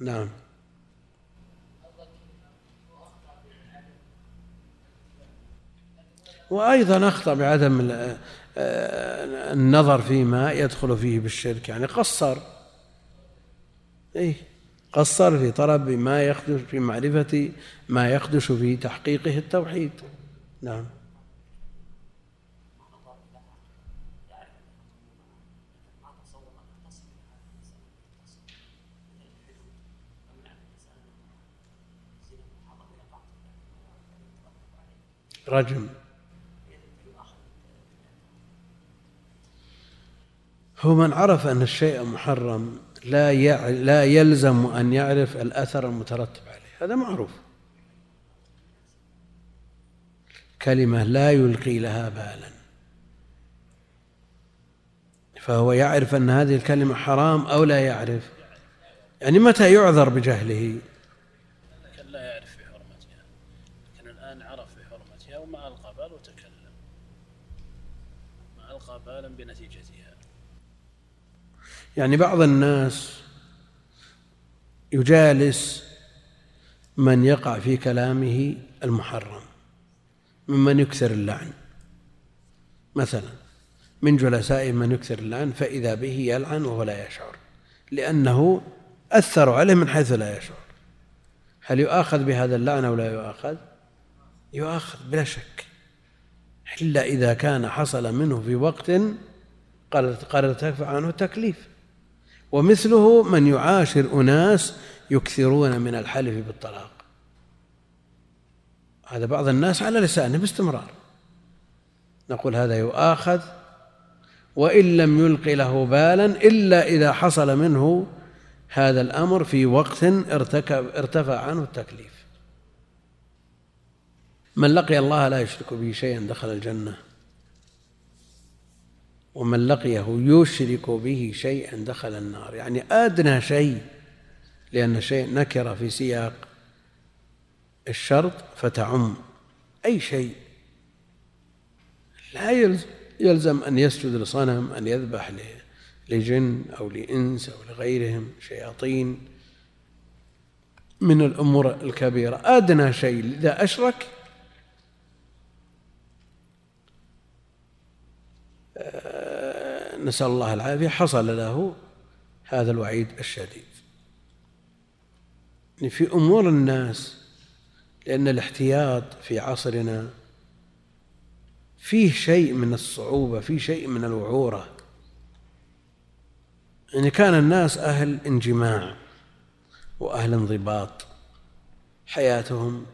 A: نعم. وأيضا أخطأ بعدم آه، النظر فيما يدخل فيه بالشرك. يعني قصر. إيه؟ قصر في طلب ما يخدش في معرفة ما يخدش في تحقيقه التوحيد. نعم. رجم. هو من عرف أن الشيء محرم لا لا يلزم أن يعرف الأثر المترتب عليه. هذا معروف. كلمة لا يلقي لها بالا. فهو يعرف أن هذه الكلمة حرام أو لا يعرف. يعني متى يعذر بجهله
B: لا يعرف بحرمتها لكن الآن عرف بحرمتها وما ألقى بال وتكلم ما ألقى بالا بنتيجتها
A: يعني بعض الناس يجالس من يقع في كلامه المحرم ممن يكثر اللعن. مثلا من جلسائه من يكثر اللعن فإذا به يلعن وهو لا يشعر لأنه أثر عليه من حيث لا يشعر. هل يؤاخذ بهذا اللعن أو لا يؤاخذ؟ يؤاخذ بلا شك. إلا إذا كان حصل منه في وقت قد ارتفع عنه التكليف. ومثله من يعاشر أناس يكثرون من الحلف بالطلاق. هذا بعض الناس على لسانه باستمرار. نقول هذا يؤاخذ وإن لم يلق له بالا إلا إذا حصل منه هذا الأمر في وقت ارتكب ارتفع عنه التكليف. من لقي الله لا يشرك به شيئا دخل الجنة. ومن لقيه يشرك به شيئا دخل النار. يعني أدنى شيء لأن شيء نكر في سياق الشرط فتعم. أي شيء. لا يلزم أن يسجد لصنم أن يذبح لجن أو لإنس أو لغيرهم شياطين. من الأمور الكبيرة. أدنى شيء. إذا أشرك نسأل الله العافية. حصل له هذا الوعيد الشديد. يعني في أمور الناس لأن الاحتياط في عصرنا فيه شيء من الصعوبة فيه شيء من الوعورة. يعني كان الناس أهل انجماع وأهل انضباط. حياتهم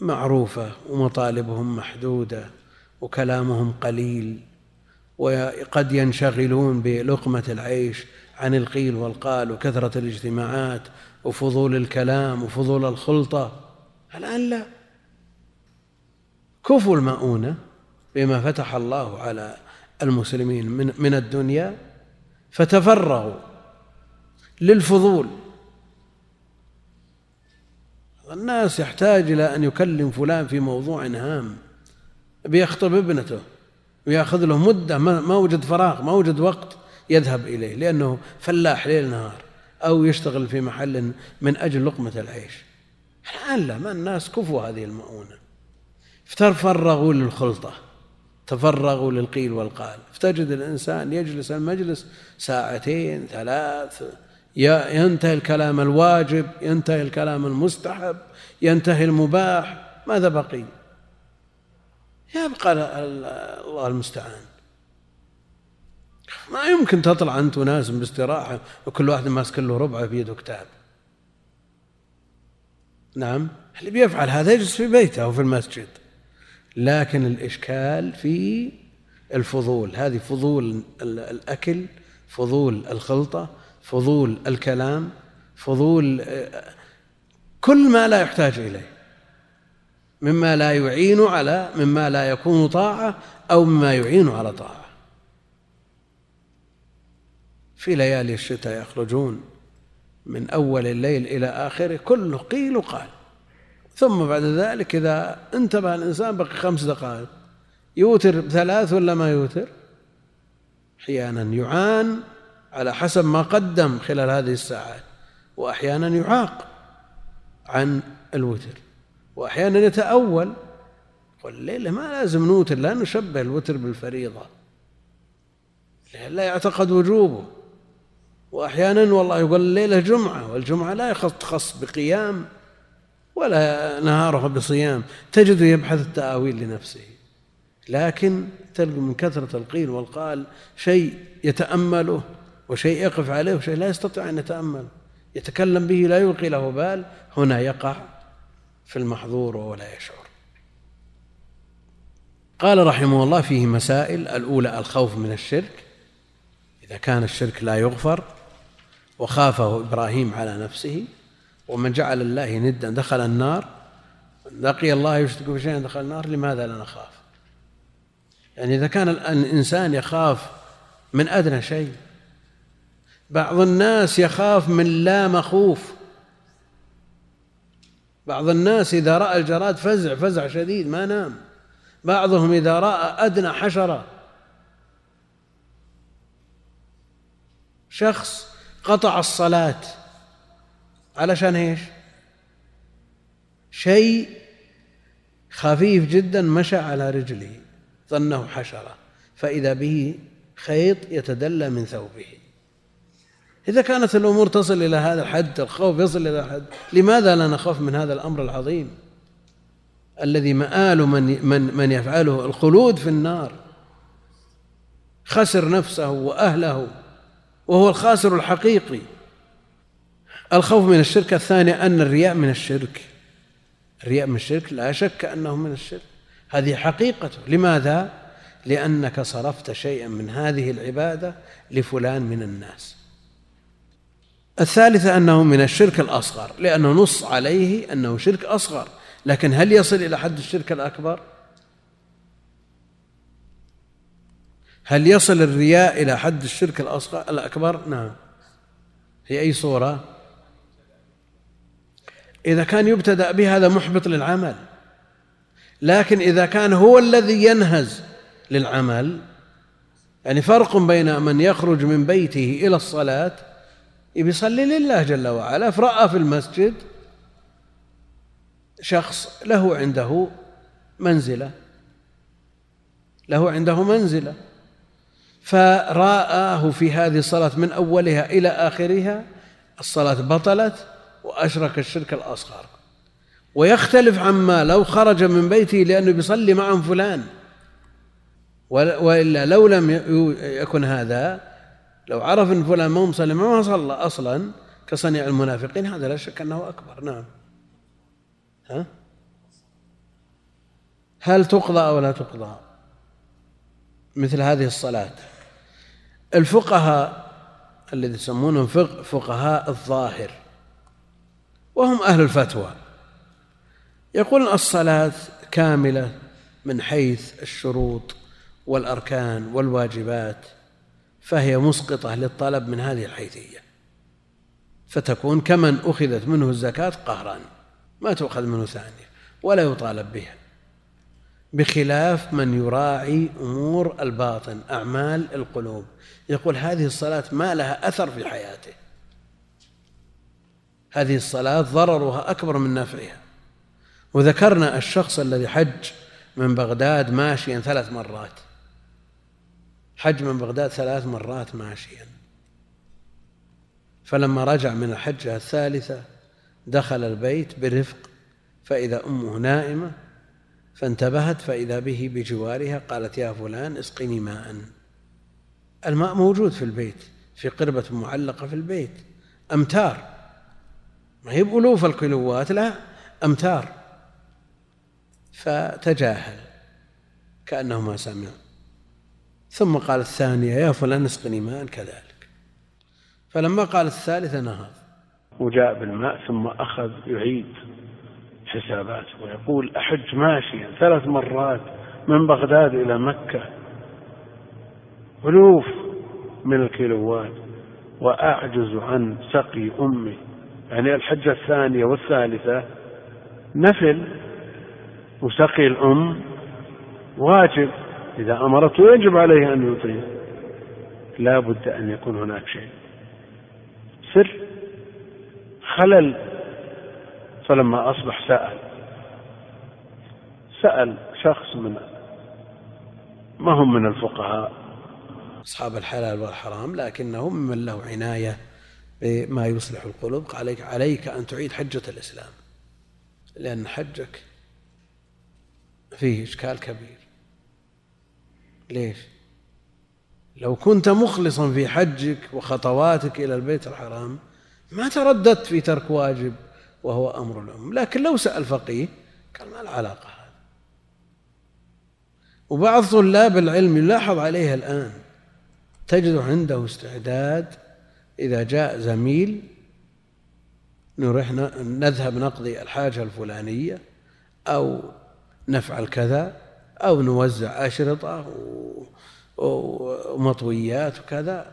A: معروفة ومطالبهم محدودة وكلامهم قليل. وقد ينشغلون بلقمة العيش عن القيل والقال وكثرة الاجتماعات وفضول الكلام وفضول الخلطة. الآن لا. كفوا المؤونة بما فتح الله على المسلمين من من الدنيا فتفرغوا للفضول. الناس يحتاج إلى أن يكلم فلان في موضوع هام بيخطب ابنته. ويأخذ له مدة ما وجد فراغ ما وجد وقت يذهب إليه لأنه فلاح ليل نهار أو يشتغل في محل من أجل لقمة العيش. الآن لا ما الناس كفوا هذه المؤونة. تفرغوا للخلطة تفرغوا للقيل والقال. فتجد الإنسان يجلس المجلس ساعتين ثلاث ينتهي الكلام الواجب ينتهي الكلام المستحب ينتهي المباح ماذا بقي؟ يبقى الله المستعان. ما يمكن تطلع أنت وناس باستراحة وكل واحد ماسك له ربعه في يده كتاب. نعم؟ اللي بيفعل هذا يجلس في بيته أو في المسجد. لكن الإشكال في الفضول. هذه فضول الأكل فضول الخلطة فضول الكلام فضول كل ما لا يحتاج إليه. مما لا يعين على مما لا يكون طاعة أو مما يعين على طاعة. في ليالي الشتاء يخرجون من أول الليل إلى آخره كله قيل وقال ثم بعد ذلك إذا انتبه الإنسان بقي خمس دقائق يوتر بثلاث ولا ما يوتر؟ أحيانا يعان على حسب ما قدم خلال هذه الساعات وأحيانا يعاق عن الوتر. وأحيانا يتأول. والليلة ما لازم نوتر لا نشبه الوتر بالفريضة. لا يعتقد وجوبه. وأحيانا والله يقول الليلة جمعة والجمعة لا يخص بقيام ولا نهاره بصيام تجده يبحث التأويل لنفسه. لكن تلقى من كثرة القيل والقال شيء يتأمله وشيء يقف عليه وشيء لا يستطيع أن يتأمل يتكلم به لا يلقي له بال. هنا يقع في المحظور ولا يشعر. قال رحمه الله فيه مسائل الأولى الخوف من الشرك إذا كان الشرك لا يغفر وخافه إبراهيم على نفسه ومن جعل الله ندا دخل النار لقي الله يشرك بشيء دخل النار لماذا لا نخاف؟ يعني إذا كان الإنسان يخاف من أدنى شيء بعض الناس يخاف من لا مخوف بعض الناس إذا رأى الجراد فزع فزع شديد ما نام. بعضهم إذا رأى أدنى حشرة. شخص قطع الصلاة. علشان إيش؟ شيء خفيف جدا مشى على رجله ظنه حشرة. فإذا به خيط يتدلى من ثوبه. إذا كانت الأمور تصل إلى هذا الحد الخوف يصل إلى حد لماذا لا نخاف من هذا الأمر العظيم؟ الذي مآل من من من يفعله الخلود في النار. خسر نفسه وأهله وهو الخاسر الحقيقي. الخوف من الشرك الثاني أن الرياء من الشرك. الرياء من الشرك لا شك أنه من الشرك. هذه حقيقته لماذا؟ لأنك صرفت شيئا من هذه العبادة لفلان من الناس. الثالثة أنه من الشرك الأصغر لأنه نص عليه أنه شرك أصغر لكن هل يصل إلى حد الشرك الأكبر؟ هل يصل الرياء إلى حد الشرك الأصغر الأكبر؟ نعم في أي صورة؟ إذا كان يبتدأ به هذا محبط للعمل لكن إذا كان هو الذي ينهز للعمل يعني فرق بين من يخرج من بيته إلى الصلاة يصلي لله جل وعلا. فرأى في المسجد شخص له عنده منزلة. له عنده منزلة. فرآه في هذه الصلاة من أولها إلى آخرها. الصلاة بطلت وأشرك الشرك الأصغر. ويختلف عما لو خرج من بيته لأنه بيصلي مع فلان. وإلا لو لم يكن هذا لو عرف أن فلان ما مصلي ما صلى أصلا كصنيع المنافقين هذا لا شك أنه أكبر. نعم. ها؟ هل تقضى أو لا تقضى مثل هذه الصلاة؟ الفقهاء الذي يسمونهم فقهاء الظاهر وهم أهل الفتوى. يقولون الصلاة كاملة من حيث الشروط والأركان والواجبات. فهي مسقطة للطلب من هذه الحيثية. فتكون كمن أخذت منه الزكاة قهرا ما تؤخذ منه ثانية ولا يطالب بها. بخلاف من يراعي أمور الباطن أعمال القلوب. يقول هذه الصلاة ما لها أثر في حياته. هذه الصلاة ضررها أكبر من نفعها. وذكرنا الشخص الذي حج من بغداد ماشيا ثلاث مرات. حج من بغداد ثلاث مرات ماشيا. فلما رجع من الحجة الثالثة دخل البيت برفق فإذا أمه نائمة فانتبهت فإذا به بجوارها قالت يا فلان اسقني ماء. الماء موجود في البيت في قربة معلقة في البيت. أمتار. ما هي بألوف الكيلوات لا أمتار. فتجاهل. كأنه ما سمع ثم قال الثانية يا فلان اسقني ماء كذلك. فلما قال الثالثة نهض.
C: وجاء بالماء ثم أخذ يعيد حساباته ويقول أحج ماشيا ثلاث مرات من بغداد إلى مكة. ألوف من الكيلوات. وأعجز عن سقي أمي. يعني الحجة الثانية والثالثة نفل وسقي الأم. واجب. إذا أمرته يجب عليه أن يطيع. لا بد أن يكون هناك شيء. سر. خلل. فلما أصبح سأل. سأل شخص من ما هم من الفقهاء؟
A: أصحاب الحلال والحرام لكنهم من له عناية بما يصلح القلوب. عليك عليك أن تعيد حجة الإسلام. لأن حجك فيه إشكال كبير. ليش؟ لو كنت مخلصا في حجك وخطواتك إلى البيت الحرام ما ترددت في ترك واجب وهو أمر الأم لكن لو سأل فقيه قال ما العلاقة هذا وبعض طلاب العلم يلاحظ عليه الآن. تجد عنده استعداد إذا جاء زميل نذهب نقضي الحاجة الفلانية أو نفعل كذا. أو نوزع أشرطة ومطويات وكذا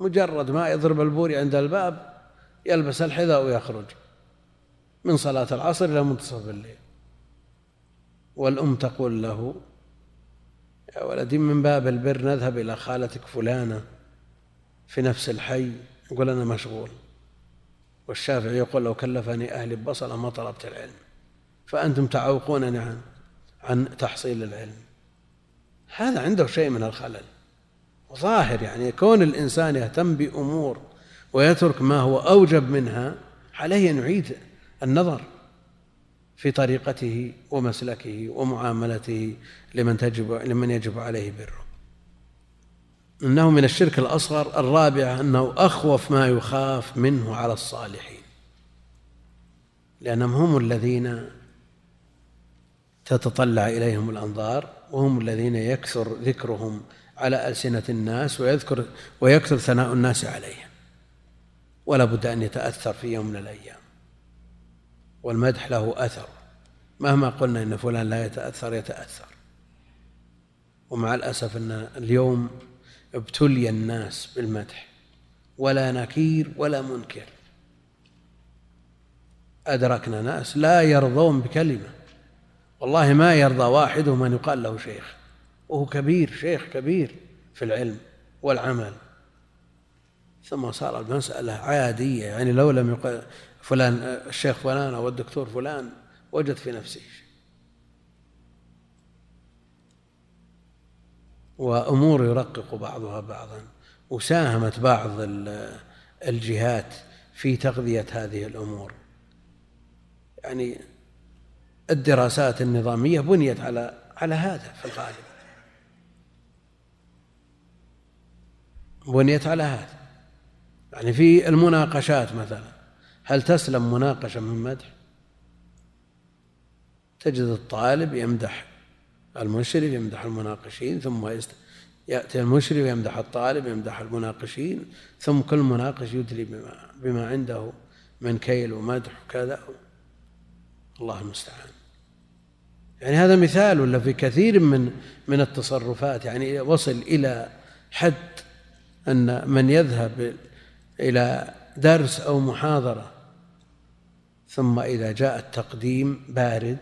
A: مجرد ما يضرب البوري عند الباب يلبس الحذاء ويخرج من صلاة العصر إلى منتصف الليل. والأم تقول له يا ولدي من باب البر نذهب إلى خالتك فلانة في نفس الحي. يقول أنا مشغول. والشافعي يقول لو كلفني أهلي ببصلة ما طلبت العلم فأنتم تعوقونني عن عن تحصيل العلم. هذا عنده شيء من الخلل. ظاهر يعني كون الإنسان يهتم بأمور ويترك ما هو أوجب منها عليه أن يعيد النظر في طريقته ومسلكه ومعاملته لمن تجب لمن يجب عليه بره. إنه من الشرك الأصغر الرابعه أنه أخوف ما يخاف منه على الصالحين. لأنهم هم الذين تتطلع إليهم الأنظار وهم الذين يكثر ذكرهم على ألسنة الناس ويذكر ويكثر ثناء الناس عليهم. ولا بد أن يتأثر في يوم من الأيام. والمدح له أثر. مهما قلنا إن فلان لا يتأثر يتأثر. ومع الأسف أن اليوم ابتلي الناس بالمدح. ولا نكير ولا منكر. أدركنا ناس لا يرضون بكلمة. والله ما يرضى واحدهم أن يقال له شيخ. وهو كبير شيخ كبير في العلم والعمل. ثم صار المسألة عادية يعني لو لم يقل فلان الشيخ فلان أو الدكتور فلان وجد في نفسه وأمور يرقق بعضها بعضا. وساهمت بعض الجهات في تغذية هذه الأمور. يعني الدراسات النظامية بنيت على على هذا في الغالب. بنيت على هذا. يعني في المناقشات مثلا هل تسلم مناقشة من مدح؟ تجد الطالب يمدح المشرف يمدح المناقشين ثم يأتي المشرف يمدح الطالب يمدح المناقشين ثم كل مناقش يدلي بما, بما عنده من كيل ومدح وكذا. الله المستعان يعني هذا مثال ولا في كثير من من التصرفات يعني وصل إلى حد أن من يذهب إلى درس أو محاضرة ثم إذا جاء التقديم بارد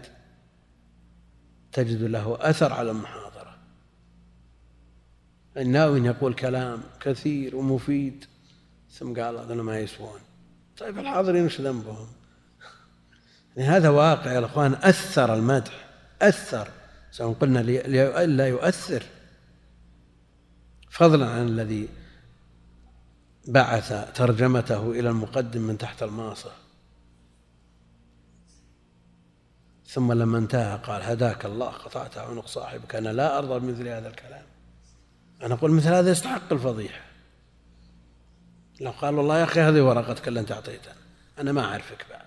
A: تجد له أثر على المحاضرة. الناوي يقول كلام كثير ومفيد ثم قال هذول ما يسوون. طيب الحاضرين وش ذنبهم؟ يعني هذا واقع يا إخوان أثر المدح. اثر سواء قلنا لا يؤثر. فضلا عن الذي بعث ترجمته إلى المقدم من تحت الماصة. ثم لما انتهى قال هداك الله قطعت عنق صاحبك أنا لا أرضى بمثل هذا الكلام. أنا أقول مثل هذا يستحق الفضيحة. لو قال والله يا أخي هذه ورقتك اللي أنت أعطيتها أنا ما أعرفك بعد.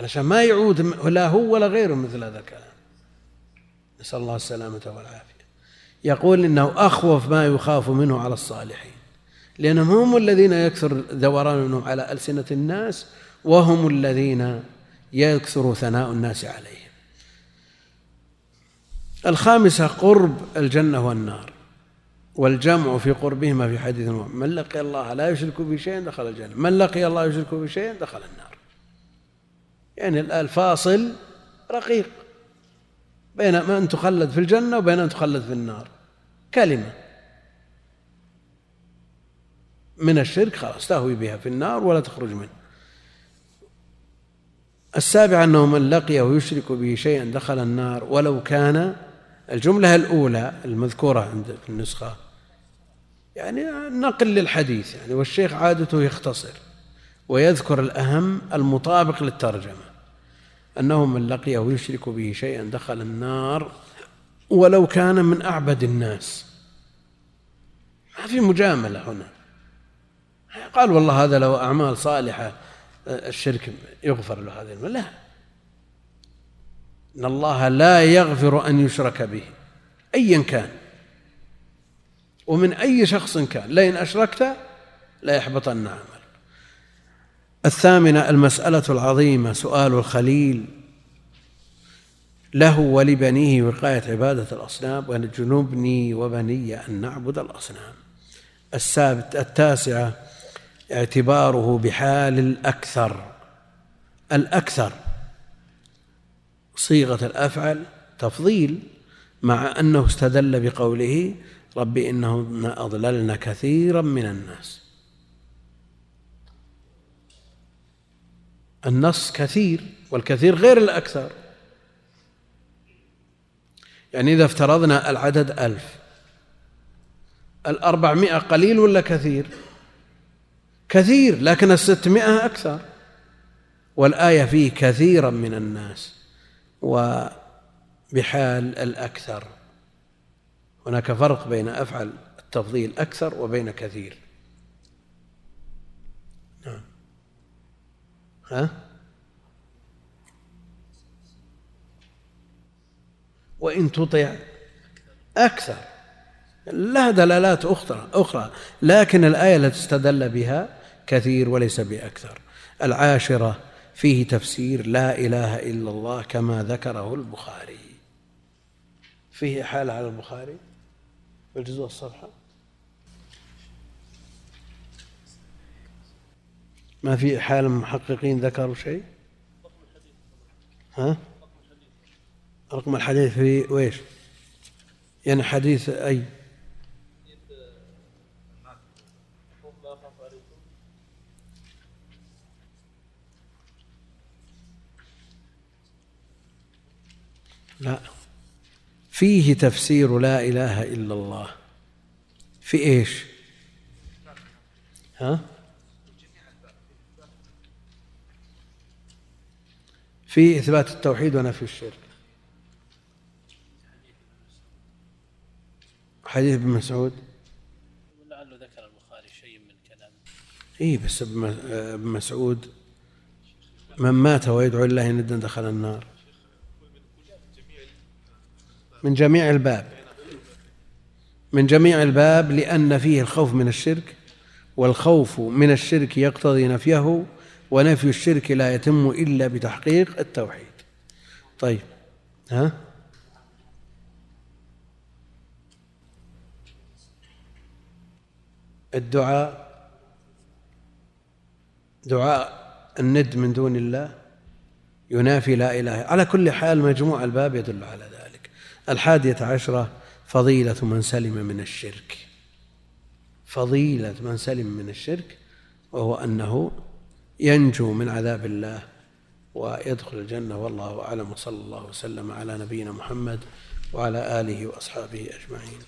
A: علشان ما يعود لا هو ولا غيره مثل هذا الكلام. نسأل الله السلامة والعافية. يقول إنه أخوف ما يخاف منه على الصالحين لأنهم هم الذين يكثر دورانهم على ألسنة الناس وهم الذين يكثر ثناء الناس عليهم. الخامسة قرب الجنة والنار والجمع في قربهما في حديث من لقي الله لا يشرك بشيء دخل الجنة. من لقي الله يشرك بشيء دخل النار. يعني الفاصل رقيق بين أن تخلد في الجنة وبين أن تخلد في النار. كلمة. من الشرك خلاص تهوي بها في النار ولا تخرج منه. السابع أنه من لقيه يشرك به شيئا دخل النار ولو كان الجملة الأولى المذكورة عند النسخة يعني نقل للحديث يعني والشيخ عادته يختصر ويذكر الأهم المطابق للترجمة. أنه من لقيه يشرك به شيئا دخل النار ولو كان من أعبد الناس. ما في مجاملة هنا. قال والله هذا لو أعمال صالحة الشرك يغفر له هذا لا. إن الله لا يغفر أن يشرك به أيا كان. ومن أي شخص كان. لئن أشركت لا يحبطن عملك الثامنة المسألة العظيمة سؤال الخليل. له ولبنيه وقاية عبادة الأصنام وجنوبني وبني أن نعبد الأصنام. السابت التاسعة اعتباره بحال الأكثر. الأكثر صيغة الأفعل تفضيل مع أنه استدل بقوله رب إنهن أضللن كثيرا من الناس. النص كثير والكثير غير الأكثر. يعني إذا افترضنا العدد ألف الأربعمائة قليل ولا كثير؟ كثير لكن الستمائة أكثر. والآية فيه كثيرا من الناس وبحال الأكثر. هناك فرق بين أفعل التفضيل أكثر وبين كثير. ها؟ وإن تطع أكثر. لها دلالات أخرى أخرى. لكن الآية التي استدل بها كثير وليس بأكثر. العاشرة فيه تفسير لا إله إلا الله كما ذكره البخاري. فيه حالة على البخاري؟ بالجزء الصفحة؟ ما في حال المحققين ذكروا شيء؟ ها؟ رقم الحديث في ويش؟ يعني حديث أي؟ لا. فيه تفسير لا إله إلا الله. في إيش؟ ها؟ في إثبات التوحيد ونفي الشرك. حديث ابن مسعود.
B: لعله ذكر البخاري شيء من كلامه.
A: إي بس ابن مسعود من مات ويدعو الله ندا دخل النار. من جميع الباب. من جميع الباب لأن فيه الخوف من الشرك والخوف من الشرك يقتضي نفيه ونفي الشرك لا يتم إلا بتحقيق التوحيد. طيب ها؟ الدعاء دعاء الند من دون الله ينافي لا إله على كل حال مجموع الباب يدل على ذلك. الحادية عشرة فضيلة من سلم من الشرك. فضيلة من سلم من الشرك وهو أنه ينجو من عذاب الله ويدخل الجنة والله أعلم وصلى الله وسلم على نبينا محمد وعلى آله وأصحابه أجمعين.